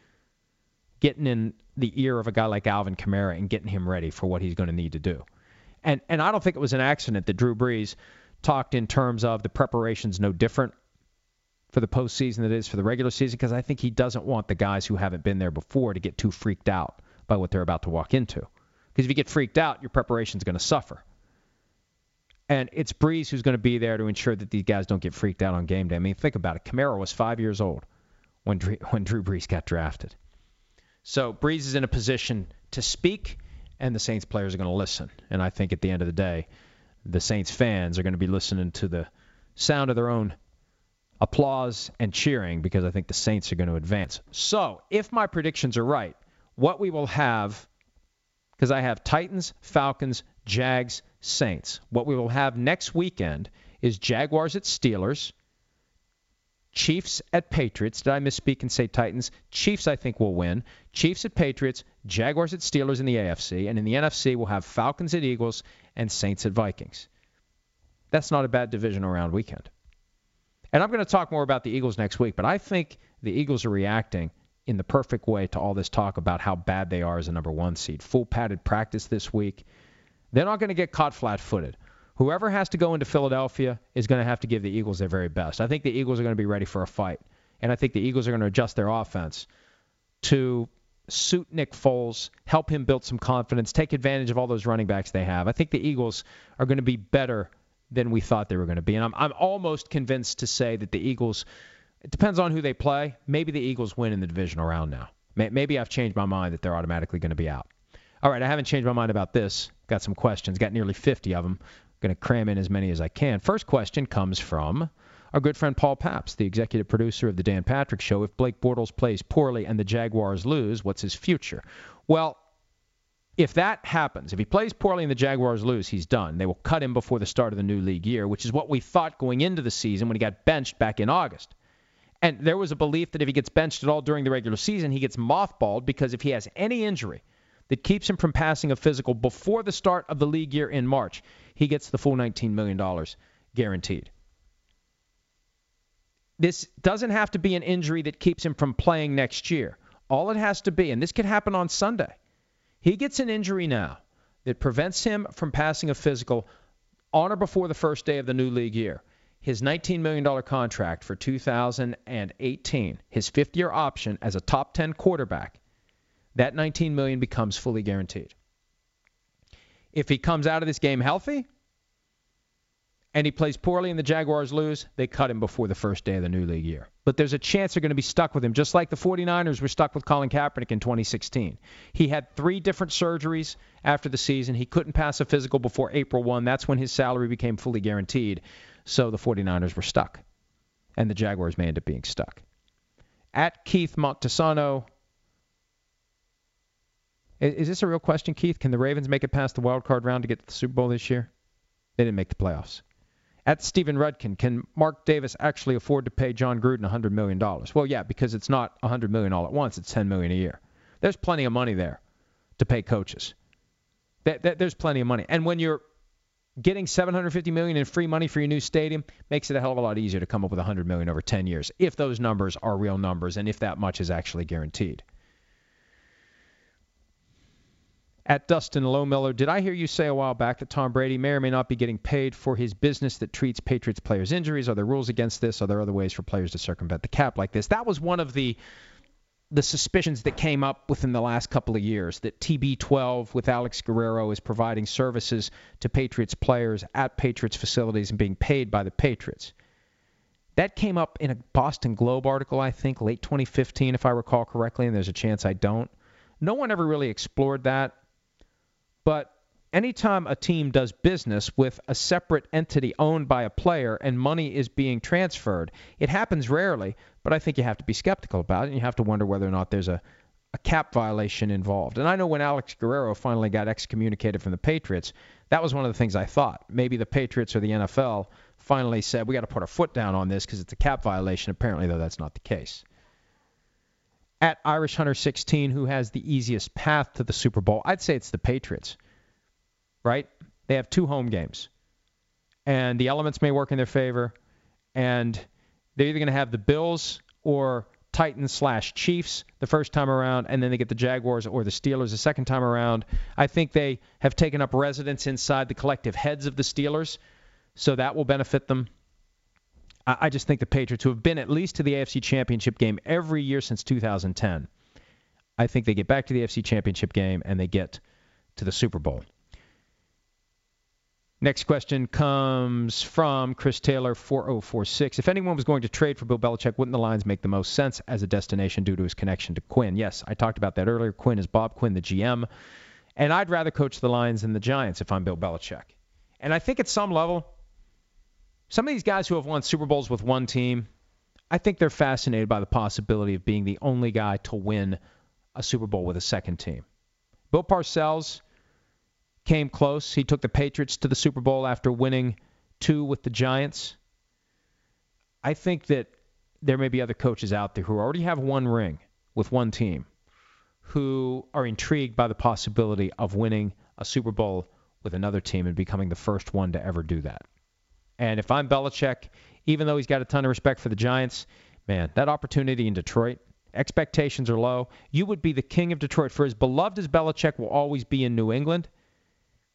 S2: getting in the ear of a guy like Alvin Kamara and getting him ready for what he's going to need to do. And and I don't think it was an accident that Drew Brees talked in terms of the preparation's no different for the postseason than it is for the regular season because I think he doesn't want the guys who haven't been there before to get too freaked out by what they're about to walk into. Because if you get freaked out, your preparation's going to suffer. And it's Brees who's going to be there to ensure that these guys don't get freaked out on game day. I mean, think about it. Kamara was five years old when Drew, when Drew Brees got drafted. So Brees is in a position to speak, and the Saints players are going to listen. And I think at the end of the day, the Saints fans are going to be listening to the sound of their own applause and cheering because I think the Saints are going to advance. So, if my predictions are right, what we will have, because I have Titans, Falcons, Jags, Saints, what we will have next weekend is Jaguars at Steelers, Chiefs at Patriots. Did I misspeak and say Titans? Chiefs, I think, will win. Chiefs at Patriots, Jaguars at Steelers in the AFC, and in the NFC, we'll have Falcons at Eagles and Saints at Vikings. That's not a bad divisional round weekend. And I'm going to talk more about the Eagles next week, but I think the Eagles are reacting in the perfect way to all this talk about how bad they are as a number one seed. Full padded practice this week. They're not going to get caught flat footed. Whoever has to go into Philadelphia is going to have to give the Eagles their very best. I think the Eagles are going to be ready for a fight. And I think the Eagles are going to adjust their offense to suit Nick Foles, help him build some confidence, take advantage of all those running backs they have. I think the Eagles are going to be better than we thought they were going to be. And I'm, I'm almost convinced to say that the Eagles, it depends on who they play. Maybe the Eagles win in the divisional round now. Maybe I've changed my mind that they're automatically going to be out. All right, I haven't changed my mind about this. Got some questions. Got nearly 50 of them. Going to cram in as many as I can. First question comes from our good friend Paul Pabst, the executive producer of the Dan Patrick Show. If Blake Bortles plays poorly and the Jaguars lose, what's his future? Well, if that happens, if he plays poorly and the Jaguars lose, he's done. They will cut him before the start of the new league year, which is what we thought going into the season when he got benched back in August. And there was a belief that if he gets benched at all during the regular season, he gets mothballed because if he has any injury that keeps him from passing a physical before the start of the league year in March, he gets the full $19 million guaranteed. This doesn't have to be an injury that keeps him from playing next year. All it has to be, and this could happen on Sunday he gets an injury now that prevents him from passing a physical on or before the first day of the new league year. His $19 million contract for 2018, his fifth year option as a top 10 quarterback, that 19 million becomes fully guaranteed. If he comes out of this game healthy, and he plays poorly and the Jaguars lose, they cut him before the first day of the new league year. But there's a chance they're going to be stuck with him, just like the 49ers were stuck with Colin Kaepernick in 2016. He had three different surgeries after the season. He couldn't pass a physical before April 1. That's when his salary became fully guaranteed. So the 49ers were stuck. And the Jaguars may end up being stuck. At Keith Montesano, is this a real question, Keith? Can the Ravens make it past the wild card round to get to the Super Bowl this year? They didn't make the playoffs. At Stephen Rudkin, can Mark Davis actually afford to pay Jon Gruden $100 million? Well, yeah, because it's not 100 million all at once. It's 10 million a year. There's plenty of money there to pay coaches. There's plenty of money. And when you're getting 750 million in free money for your new stadium makes it a hell of a lot easier to come up with 100 million over 10 years if those numbers are real numbers and if that much is actually guaranteed. At Dustin Lowmiller, did I hear you say a while back that Tom Brady may or may not be getting paid for his business that treats Patriots players' injuries? Are there rules against this? Are there other ways for players to circumvent the cap like this? That was one of the the suspicions that came up within the last couple of years that TB12 with Alex Guerrero is providing services to Patriots players at Patriots facilities and being paid by the Patriots. That came up in a Boston Globe article, I think, late 2015, if I recall correctly, and there's a chance I don't. No one ever really explored that. But anytime a team does business with a separate entity owned by a player and money is being transferred, it happens rarely, but I think you have to be skeptical about it and you have to wonder whether or not there's a, a cap violation involved. And I know when Alex Guerrero finally got excommunicated from the Patriots, that was one of the things I thought. Maybe the Patriots or the NFL finally said, we got to put our foot down on this because it's a cap violation. Apparently, though, that's not the case at Irish Hunter 16 who has the easiest path to the Super Bowl? I'd say it's the Patriots, right? They have two home games, and the elements may work in their favor, and they're either going to have the Bills or Titans slash Chiefs the first time around, and then they get the Jaguars or the Steelers the second time around. I think they have taken up residence inside the collective heads of the Steelers, so that will benefit them. I just think the Patriots, who have been at least to the AFC Championship game every year since 2010, I think they get back to the AFC Championship game and they get to the Super Bowl. Next question comes from Chris Taylor, 4046. If anyone was going to trade for Bill Belichick, wouldn't the Lions make the most sense as a destination due to his connection to Quinn? Yes, I talked about that earlier. Quinn is Bob Quinn, the GM. And I'd rather coach the Lions than the Giants if I'm Bill Belichick. And I think at some level, some of these guys who have won Super Bowls with one team, I think they're fascinated by the possibility of being the only guy to win a Super Bowl with a second team. Bill Parcells came close. He took the Patriots to the Super Bowl after winning two with the Giants. I think that there may be other coaches out there who already have one ring with one team who are intrigued by the possibility of winning a Super Bowl with another team and becoming the first one to ever do that. And if I'm Belichick, even though he's got a ton of respect for the Giants, man, that opportunity in Detroit, expectations are low. You would be the king of Detroit. For as beloved as Belichick will always be in New England,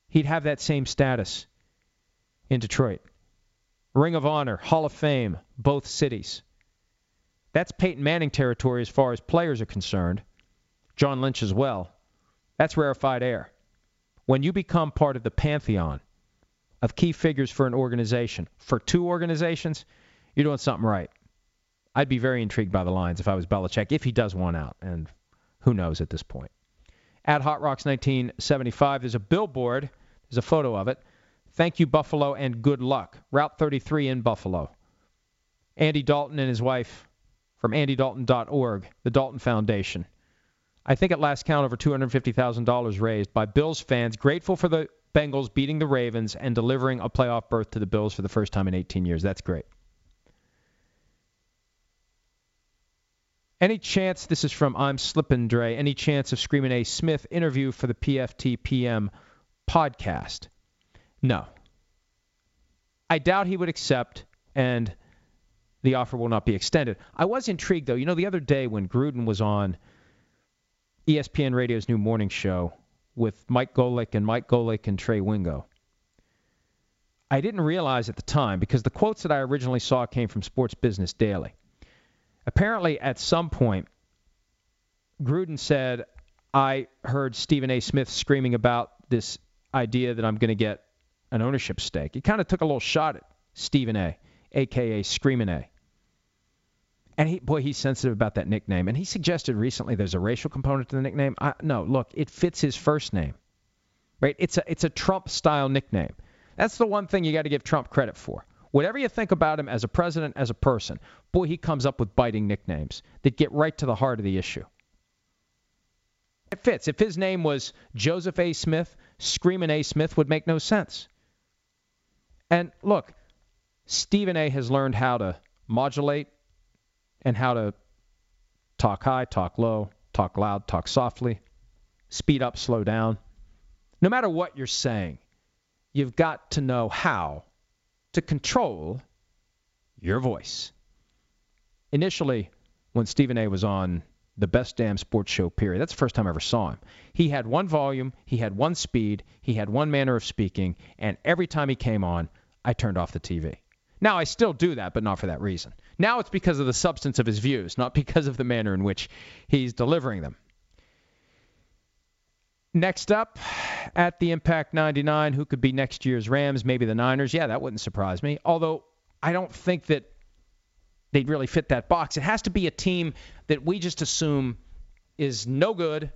S2: he'd have that same status in Detroit. Ring of Honor, Hall of Fame, both cities. That's Peyton Manning territory as far as players are concerned. John Lynch as well. That's rarefied air. When you become part of the pantheon of key figures for an organization, for two organizations, you're doing something right. I'd be very intrigued by the Lions if I was Belichick, if he does one out, and who knows at this point. At Hot Rocks 1975, there's a billboard. There's a photo of it. Thank you, Buffalo, and good luck. Route 33 in Buffalo. Andy Dalton and his wife from andydalton.org, the Dalton Foundation. I think at last count, over $250,000 raised by Bills fans grateful for the Bengals beating the Ravens and delivering a playoff berth to the Bills for the first time in 18 years. That's great. Any chance, this is from I'm Slippin' Dre, any chance of Screaming A. Smith interview for the PFT PM podcast? No. I doubt he would accept, and the offer will not be extended. I was intrigued, though. You know, the other day when Gruden was on ESPN Radio's new morning show, with Mike Golic and Mike Golic and Trey Wingo. I didn't realize at the time because the quotes that I originally saw came from Sports Business Daily. Apparently, at some point, Gruden said, I heard Stephen A. Smith screaming about this idea that I'm going to get an ownership stake. He kind of took a little shot at Stephen A., a.k.a. Screaming A. And he, boy, he's sensitive about that nickname. And he suggested recently there's a racial component to the nickname. I, no, look, it fits his first name, right? It's a it's a Trump style nickname. That's the one thing you got to give Trump credit for. Whatever you think about him as a president, as a person, boy, he comes up with biting nicknames that get right to the heart of the issue. It fits. If his name was Joseph A. Smith, Screaming A. Smith would make no sense. And look, Stephen A has learned how to modulate and how to talk high, talk low, talk loud, talk softly, speed up, slow down. No matter what you're saying, you've got to know how to control your voice. Initially, when Stephen A was on the best damn sports show, period, that's the first time I ever saw him. He had one volume, he had one speed, he had one manner of speaking, and every time he came on, I turned off the TV. Now, I still do that, but not for that reason. Now it's because of the substance of his views, not because of the manner in which he's delivering them. Next up at the Impact 99, who could be next year's Rams? Maybe the Niners. Yeah, that wouldn't surprise me. Although I don't think that they'd really fit that box. It has to be a team that we just assume is no good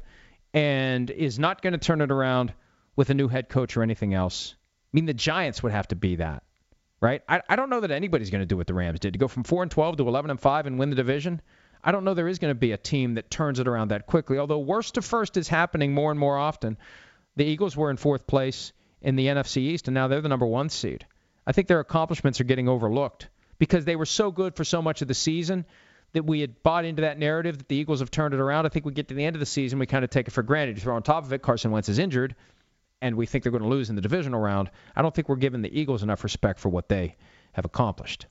S2: and is not going to turn it around with a new head coach or anything else. I mean, the Giants would have to be that, right? I, I don't know that anybody's going to do what the Rams did to go from 4 and 12 to 11 and 5 and win the division. I don't know there is going to be a team that turns it around that quickly. Although worst to first is happening more and more often. The Eagles were in fourth place in the NFC East, and now they're the number one seed. I think their accomplishments are getting overlooked because they were so good for so much of the season that we had bought into that narrative that the Eagles have turned it around. I think we get to the end of the season, we kind of take it for granted. You throw on top of it, Carson Wentz is injured, and we think they're going to lose in the divisional round. I don't think we're giving the Eagles enough respect for what they have accomplished.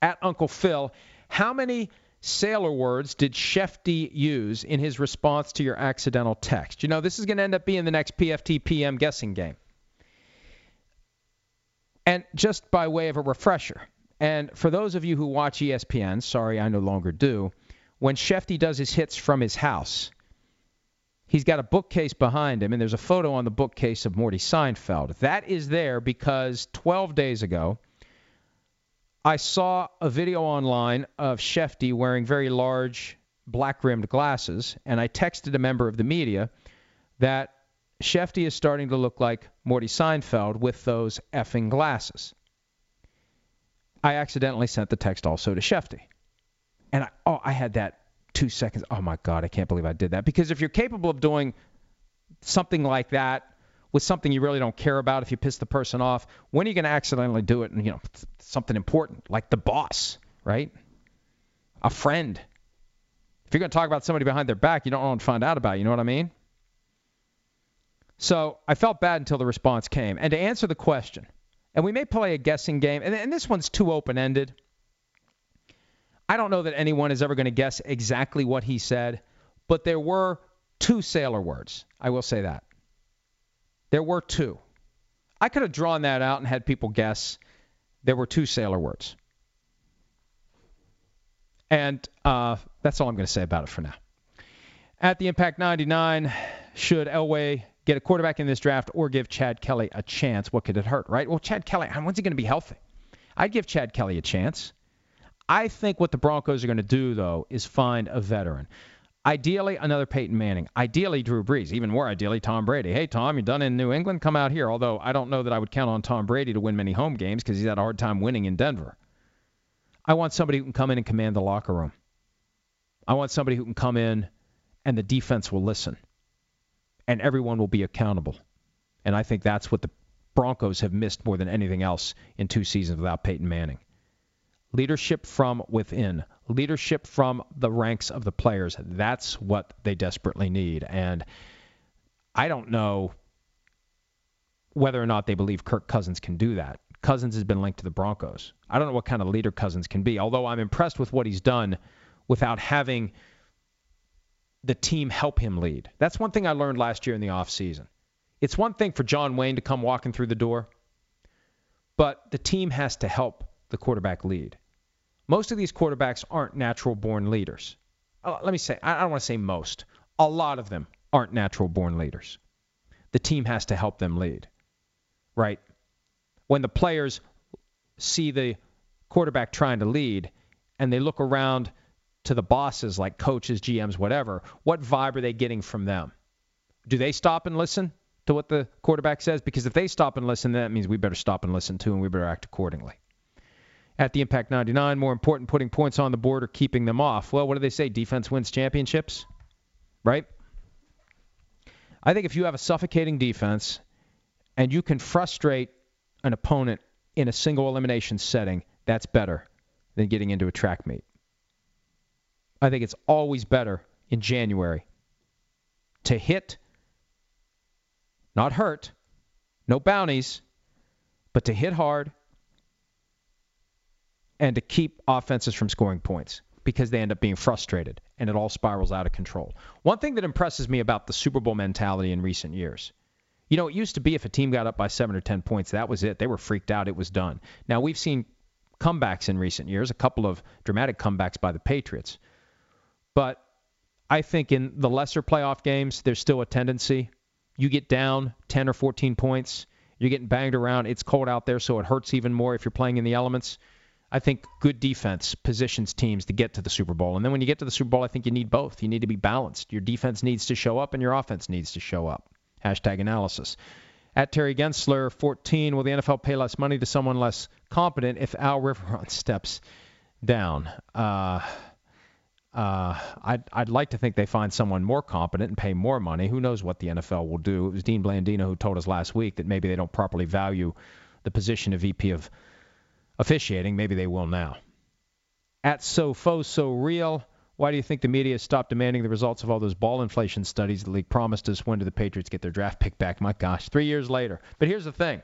S2: At Uncle Phil, how many sailor words did Shefty use in his response to your accidental text? You know, this is going to end up being the next PFT PM guessing game. And just by way of a refresher, and for those of you who watch ESPN, sorry, I no longer do, when Shefty does his hits from his house, he's got a bookcase behind him, and there's a photo on the bookcase of Morty Seinfeld. That is there because 12 days ago, I saw a video online of Shefty wearing very large black rimmed glasses, and I texted a member of the media that Shefty is starting to look like Morty Seinfeld with those effing glasses. I accidentally sent the text also to Shefty. And I, oh, I had that two seconds. Oh my God, I can't believe I did that. Because if you're capable of doing something like that with something you really don't care about, if you piss the person off, when are you going to accidentally do it? And you know, something important like the boss, right? A friend. If you're going to talk about somebody behind their back, you don't want to find out about. You know what I mean? So I felt bad until the response came. And to answer the question, and we may play a guessing game, and, and this one's too open ended. I don't know that anyone is ever going to guess exactly what he said, but there were two sailor words. I will say that. There were two. I could have drawn that out and had people guess. There were two sailor words. And uh, that's all I'm going to say about it for now. At the Impact 99, should Elway get a quarterback in this draft or give Chad Kelly a chance. What could it hurt, right? Well, Chad Kelly, when's he going to be healthy? I'd give Chad Kelly a chance. I think what the Broncos are going to do, though, is find a veteran. Ideally, another Peyton Manning. Ideally, Drew Brees. Even more ideally, Tom Brady. Hey, Tom, you're done in New England? Come out here. Although I don't know that I would count on Tom Brady to win many home games because he's had a hard time winning in Denver. I want somebody who can come in and command the locker room. I want somebody who can come in and the defense will listen and everyone will be accountable. And I think that's what the Broncos have missed more than anything else in two seasons without Peyton Manning. Leadership from within, leadership from the ranks of the players. That's what they desperately need. And I don't know whether or not they believe Kirk Cousins can do that. Cousins has been linked to the Broncos. I don't know what kind of leader Cousins can be, although I'm impressed with what he's done without having the team help him lead. That's one thing I learned last year in the offseason. It's one thing for John Wayne to come walking through the door, but the team has to help the quarterback lead. Most of these quarterbacks aren't natural born leaders. Uh, let me say, I don't want to say most. A lot of them aren't natural born leaders. The team has to help them lead, right? When the players see the quarterback trying to lead and they look around to the bosses like coaches, GMs, whatever, what vibe are they getting from them? Do they stop and listen to what the quarterback says? Because if they stop and listen, that means we better stop and listen too, and we better act accordingly. At the Impact 99, more important putting points on the board or keeping them off. Well, what do they say? Defense wins championships, right? I think if you have a suffocating defense and you can frustrate an opponent in a single elimination setting, that's better than getting into a track meet. I think it's always better in January to hit, not hurt, no bounties, but to hit hard and to keep offenses from scoring points because they end up being frustrated and it all spirals out of control. One thing that impresses me about the Super Bowl mentality in recent years. You know, it used to be if a team got up by 7 or 10 points, that was it. They were freaked out, it was done. Now we've seen comebacks in recent years, a couple of dramatic comebacks by the Patriots. But I think in the lesser playoff games, there's still a tendency. You get down 10 or 14 points, you're getting banged around. It's cold out there, so it hurts even more if you're playing in the elements. I think good defense positions teams to get to the Super Bowl. And then when you get to the Super Bowl, I think you need both. You need to be balanced. Your defense needs to show up and your offense needs to show up. Hashtag analysis. At Terry Gensler, 14, will the NFL pay less money to someone less competent if Al Riveron steps down? Uh, uh, I'd, I'd like to think they find someone more competent and pay more money. Who knows what the NFL will do? It was Dean Blandino who told us last week that maybe they don't properly value the position of VP of officiating. Maybe they will now. At So Fo So Real, why do you think the media stopped demanding the results of all those ball inflation studies the league promised us? When do the Patriots get their draft pick back? My gosh, three years later. But here's the thing: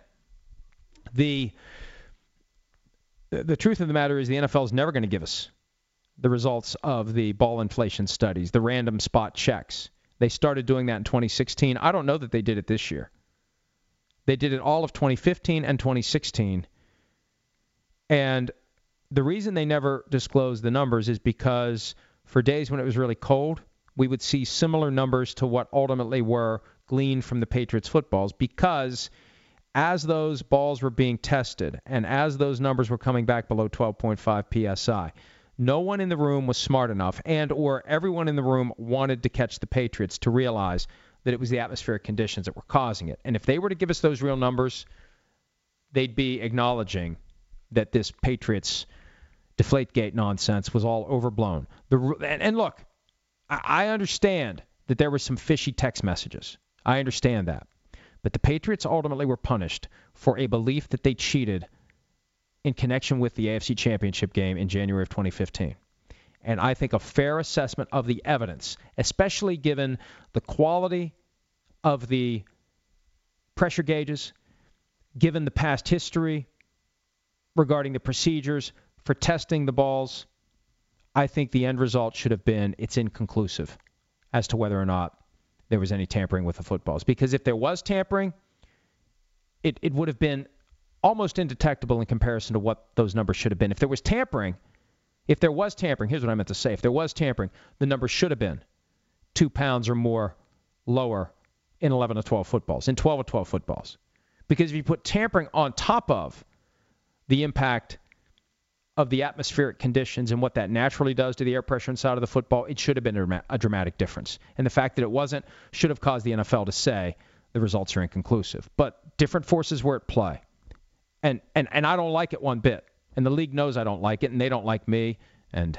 S2: the the truth of the matter is the NFL is never going to give us the results of the ball inflation studies, the random spot checks. They started doing that in 2016. I don't know that they did it this year. They did it all of 2015 and 2016 and the reason they never disclosed the numbers is because for days when it was really cold, we would see similar numbers to what ultimately were gleaned from the Patriots footballs because as those balls were being tested and as those numbers were coming back below 12.5 psi, no one in the room was smart enough and or everyone in the room wanted to catch the Patriots to realize that it was the atmospheric conditions that were causing it. And if they were to give us those real numbers, they'd be acknowledging that this Patriots Deflategate nonsense was all overblown. The, and, and look, I understand that there were some fishy text messages. I understand that. But the Patriots ultimately were punished for a belief that they cheated in connection with the AFC Championship game in January of 2015. And I think a fair assessment of the evidence, especially given the quality of the pressure gauges, given the past history, regarding the procedures for testing the balls, I think the end result should have been it's inconclusive as to whether or not there was any tampering with the footballs. Because if there was tampering, it, it would have been almost indetectable in comparison to what those numbers should have been. If there was tampering, if there was tampering, here's what I meant to say. If there was tampering, the number should have been two pounds or more lower in 11 to 12 footballs, in 12 or 12 footballs. Because if you put tampering on top of the impact of the atmospheric conditions and what that naturally does to the air pressure inside of the football, it should have been a dramatic difference. And the fact that it wasn't should have caused the NFL to say the results are inconclusive. But different forces were at play. And and and I don't like it one bit. And the league knows I don't like it and they don't like me and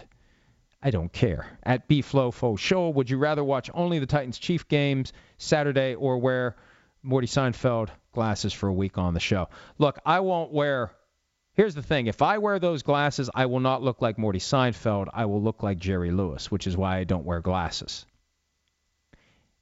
S2: I don't care. At B Flow Fo Show, would you rather watch only the Titans Chief games Saturday or wear Morty Seinfeld glasses for a week on the show? Look, I won't wear Here's the thing if I wear those glasses, I will not look like Morty Seinfeld. I will look like Jerry Lewis, which is why I don't wear glasses.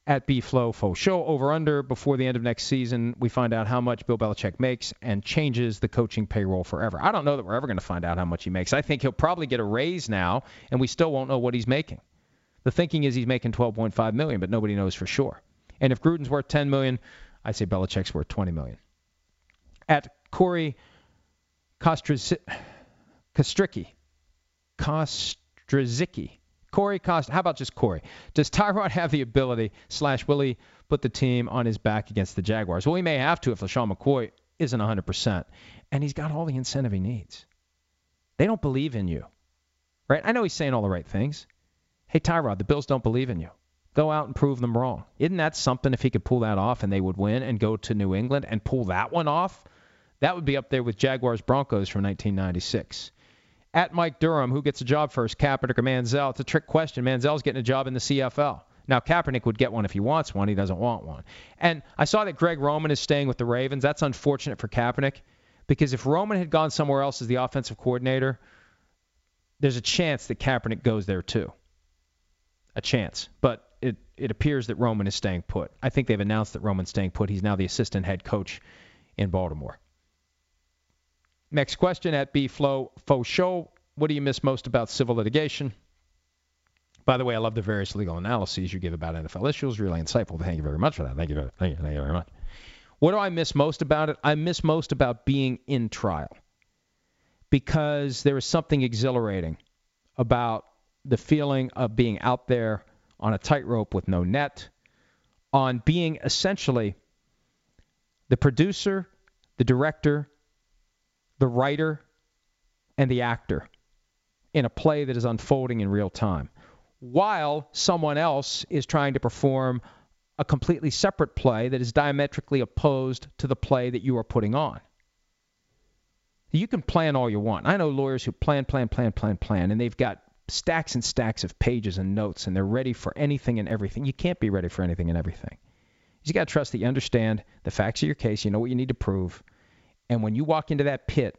S2: At B Flow Fo Show over under before the end of next season, we find out how much Bill Belichick makes and changes the coaching payroll forever. I don't know that we're ever going to find out how much he makes. I think he'll probably get a raise now, and we still won't know what he's making. The thinking is he's making 12.5 million, but nobody knows for sure. And if Gruden's worth 10 million, I say Belichick's worth 20 million. At Corey Kostricki. Kostrazicki. Corey Cost. How about just Corey? Does Tyrod have the ability, slash, will he put the team on his back against the Jaguars? Well, he may have to if LeSean McCoy isn't 100%. And he's got all the incentive he needs. They don't believe in you. Right? I know he's saying all the right things. Hey, Tyrod, the Bills don't believe in you. Go out and prove them wrong. Isn't that something if he could pull that off and they would win and go to New England and pull that one off? That would be up there with Jaguars Broncos from 1996. At Mike Durham, who gets a job first, Kaepernick or Manziel? It's a trick question. Manziel's getting a job in the CFL. Now, Kaepernick would get one if he wants one. He doesn't want one. And I saw that Greg Roman is staying with the Ravens. That's unfortunate for Kaepernick. Because if Roman had gone somewhere else as the offensive coordinator, there's a chance that Kaepernick goes there too. A chance. But it, it appears that Roman is staying put. I think they've announced that Roman's staying put. He's now the assistant head coach in Baltimore. Next question at B Flow Faux Show. What do you miss most about civil litigation? By the way, I love the various legal analyses you give about NFL issues. Really insightful. Thank you very much for that. Thank you very, thank you, thank you very much. What do I miss most about it? I miss most about being in trial because there is something exhilarating about the feeling of being out there on a tightrope with no net, on being essentially the producer, the director, the writer, and the actor in a play that is unfolding in real time, while someone else is trying to perform a completely separate play that is diametrically opposed to the play that you are putting on. You can plan all you want. I know lawyers who plan, plan, plan, plan, plan, and they've got stacks and stacks of pages and notes, and they're ready for anything and everything. You can't be ready for anything and everything. You got to trust that you understand the facts of your case, you know what you need to prove, and when you walk into that pit,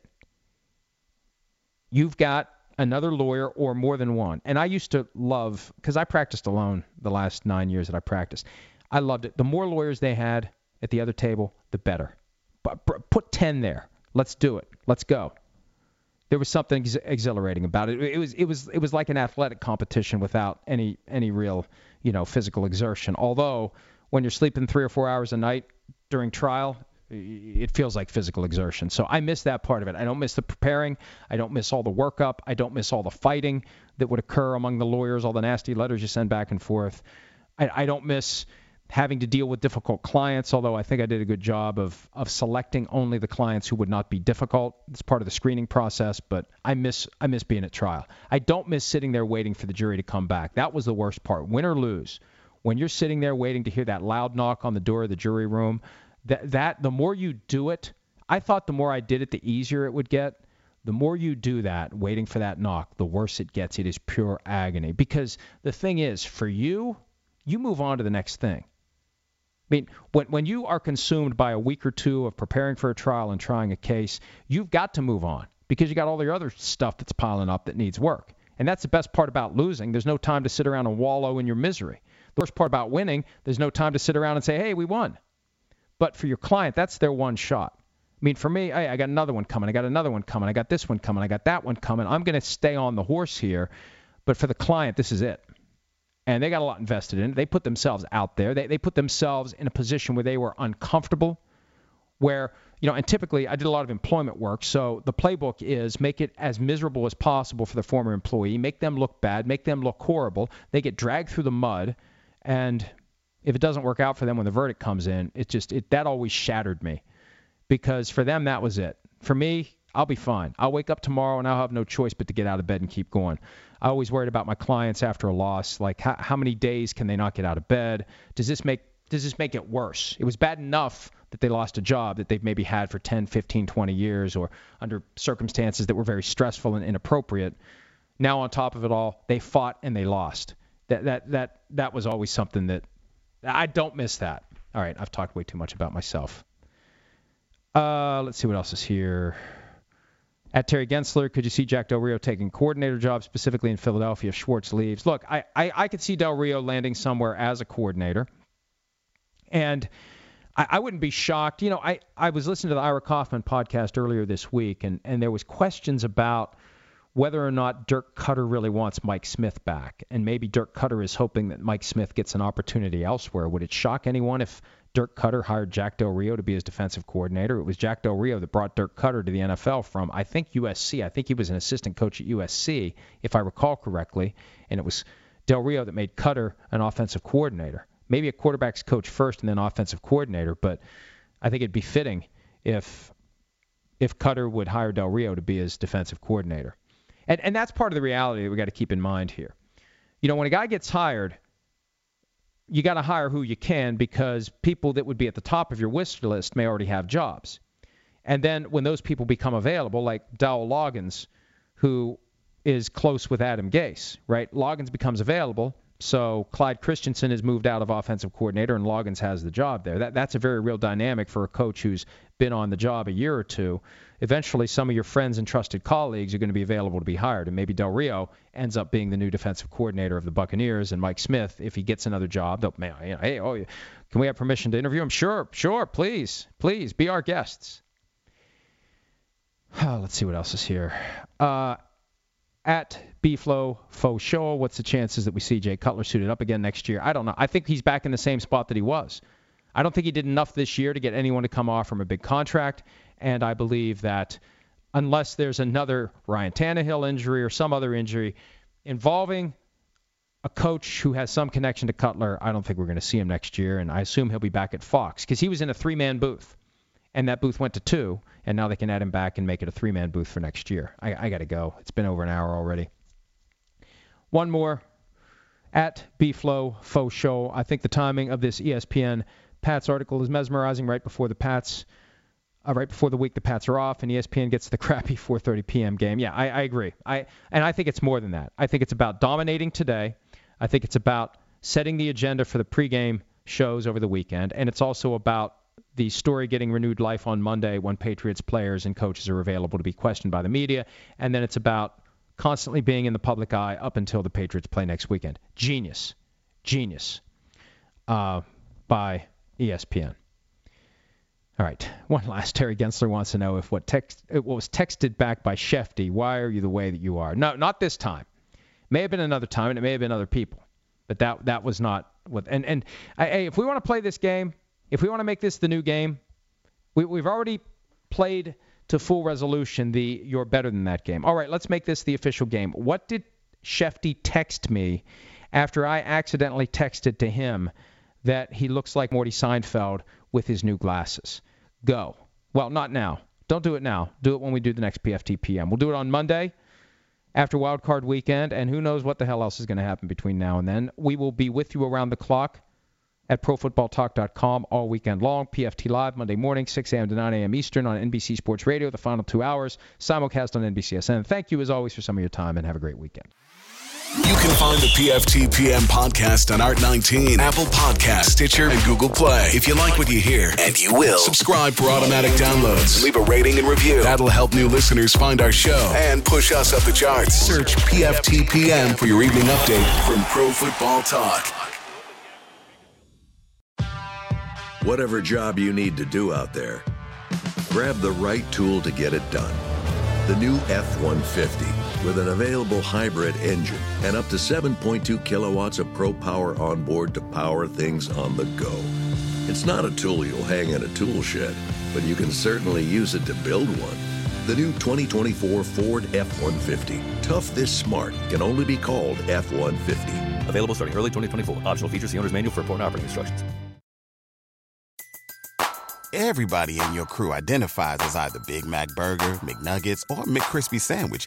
S2: you've got another lawyer or more than one. And I used to love, because I practiced alone the last nine years that I practiced. I loved it. The more lawyers they had at the other table, the better. But put 10 there. Let's do it. Let's go. There was something ex- exhilarating about it. It was it was it was like an athletic competition without any any real, you know, physical exertion. Although when you're sleeping 3 or 4 hours a night during trial, it feels like physical exertion. So I miss that part of it. I don't miss the preparing. I don't miss all the workup. I don't miss all the fighting that would occur among the lawyers, all the nasty letters you send back and forth. I, I don't miss having to deal with difficult clients, although I think I did a good job of, of selecting only the clients who would not be difficult. It's part of the screening process, but I miss I miss being at trial. I don't miss sitting there waiting for the jury to come back. That was the worst part. Win or lose. When you're sitting there waiting to hear that loud knock on the door of the jury room, that that the more you do it, I thought the more I did it, the easier it would get. The more you do that, waiting for that knock, the worse it gets. It is pure agony. Because the thing is, for you, you move on to the next thing. I mean, when, when you are consumed by a week or two of preparing for a trial and trying a case, you've got to move on because you got all the other stuff that's piling up that needs work. And that's the best part about losing. There's no time to sit around and wallow in your misery. The worst part about winning, there's no time to sit around and say, hey, we won. But for your client, that's their one shot. I mean, for me, I got another one coming. I got another one coming. I got this one coming. I got that one coming. I'm going to stay on the horse here. But for the client, this is it. And they got a lot invested in it. They put themselves out there. They, they put themselves in a position where they were uncomfortable, where, you know, and typically I did a lot of employment work. So the playbook is make it as miserable as possible for the former employee, make them look bad, make them look horrible. They get dragged through the mud. And if it doesn't work out for them when the verdict comes in, it just it that always shattered me because for them that was it. For me, I'll be fine. I'll wake up tomorrow and I'll have no choice but to get out of bed and keep going. I always worried about my clients after a loss, like how, how many days can they not get out of bed? Does this make does this make it worse? It was bad enough that they lost a job that they've maybe had for 10, 15, 20 years or under circumstances that were very stressful and inappropriate. Now on top of it all, they fought and they lost. That that that that was always something that I don't miss that. All right, I've talked way too much about myself. Uh, let's see what else is here. At Terry Gensler, could you see Jack Del Rio taking coordinator job specifically in Philadelphia if Schwartz leaves? Look, I, I, I could see Del Rio landing somewhere as a coordinator. And I, I wouldn't be shocked. You know, I, I was listening to the Ira Kaufman podcast earlier this week, and, and there was questions about – whether or not Dirk Koetter really wants Mike Smith back. And maybe Dirk Koetter is hoping that Mike Smith gets an opportunity elsewhere. Would it shock anyone if Dirk Koetter hired Jack Del Rio to be his defensive coordinator? It was Jack Del Rio that brought Dirk Koetter to the NFL from, I think, USC. I think he was an assistant coach at USC, if I recall correctly. And it was Del Rio that made Koetter an offensive coordinator. Maybe a quarterback's coach first and then offensive coordinator, but I think it'd be fitting if if Koetter would hire Del Rio to be his defensive coordinator. And, and that's part of the reality that we got to keep in mind here. You know, when a guy gets hired, you got to hire who you can because people that would be at the top of your wish list may already have jobs. And then when those people become available, like Dowell Loggins, who is close with Adam Gase, right? Loggins becomes available. So Clyde Christensen has moved out of offensive coordinator, and Loggins has the job there. That that's a very real dynamic for a coach who's been on the job a year or two. Eventually, some of your friends and trusted colleagues are going to be available to be hired, and maybe Del Rio ends up being the new defensive coordinator of the Buccaneers, and Mike Smith, if he gets another job, man, you know, hey, oh, can we have permission to interview him? Sure, sure, please, please, be our guests. Oh, let's see what else is here. Uh, at B-Flow Faux Show. What's the chances that we see Jay Cutler suited up again next year? I don't know. I think he's back in the same spot that he was. I don't think he did enough this year to get anyone to come off from a big contract, and I believe that unless there's another Ryan Tannehill injury or some other injury involving a coach who has some connection to Cutler, I don't think we're going to see him next year, and I assume he'll be back at Fox because he was in a three-man booth and that booth went to two, and now they can add him back and make it a three-man booth for next year. I, I got to go. It's been over an hour already. One more at B-Flow Faux Show. I think the timing of this ESPN Pats article is mesmerizing right before the Pats, uh, right before the week the Pats are off, and ESPN gets the crappy 4:30 p.m. game. Yeah, I, I agree. I and I think it's more than that. I think it's about dominating today. I think it's about setting the agenda for the pregame shows over the weekend, and it's also about the story getting renewed life on Monday when Patriots players and coaches are available to be questioned by the media. And then it's about constantly being in the public eye up until the Patriots play next weekend. Genius. Genius. Uh, by ESPN. All right. One last. Terry Gensler wants to know if what text uh, what was texted back by Shefty. Why are you the way that you are? No, not this time. May have been another time, and it may have been other people, but that that was not what. And and hey, if we want to play this game, if we want to make this the new game, we, we've already played to full resolution the you're better than that game. All right, let's make this the official game. What did Shefty text me after I accidentally texted to him that he looks like Morty Seinfeld with his new glasses? Go. Well, not now. Don't do it now. Do it when we do the next PFT PM. We'll do it on Monday after Wild Card Weekend, and who knows what the hell else is going to happen between now and then. We will be with you around the clock at ProFootballTalk.com all weekend long. PFT Live Monday morning, 6 a.m. to 9 a.m. Eastern on NBC Sports Radio, the final two hours. Simulcast on NBCSN. Thank you, as always, for some of your time, and have a great weekend.
S1: You can find the PFTPM podcast on Art19, Apple Podcast, Stitcher, and Google Play. If you like what you hear, and you will, subscribe for automatic downloads. Leave a rating and review. That'll help new listeners find our show and push us up the charts. Search PFTPM for your evening update from Pro Football Talk.
S3: Whatever job you need to do out there, grab the right tool to get it done. The new F 150 with an available hybrid engine and up to 7.2 kilowatts of pro power on board to power things on the go. It's not a tool you'll hang in a tool shed, but you can certainly use it to build one. The new 2024 Ford F 150. Tough this smart can only be called F 150.
S4: Available starting early 2024. Optional features the owner's manual for important operating instructions.
S5: Everybody in your crew identifies as either Big Mac Burger, McNuggets, or McCrispy Sandwich.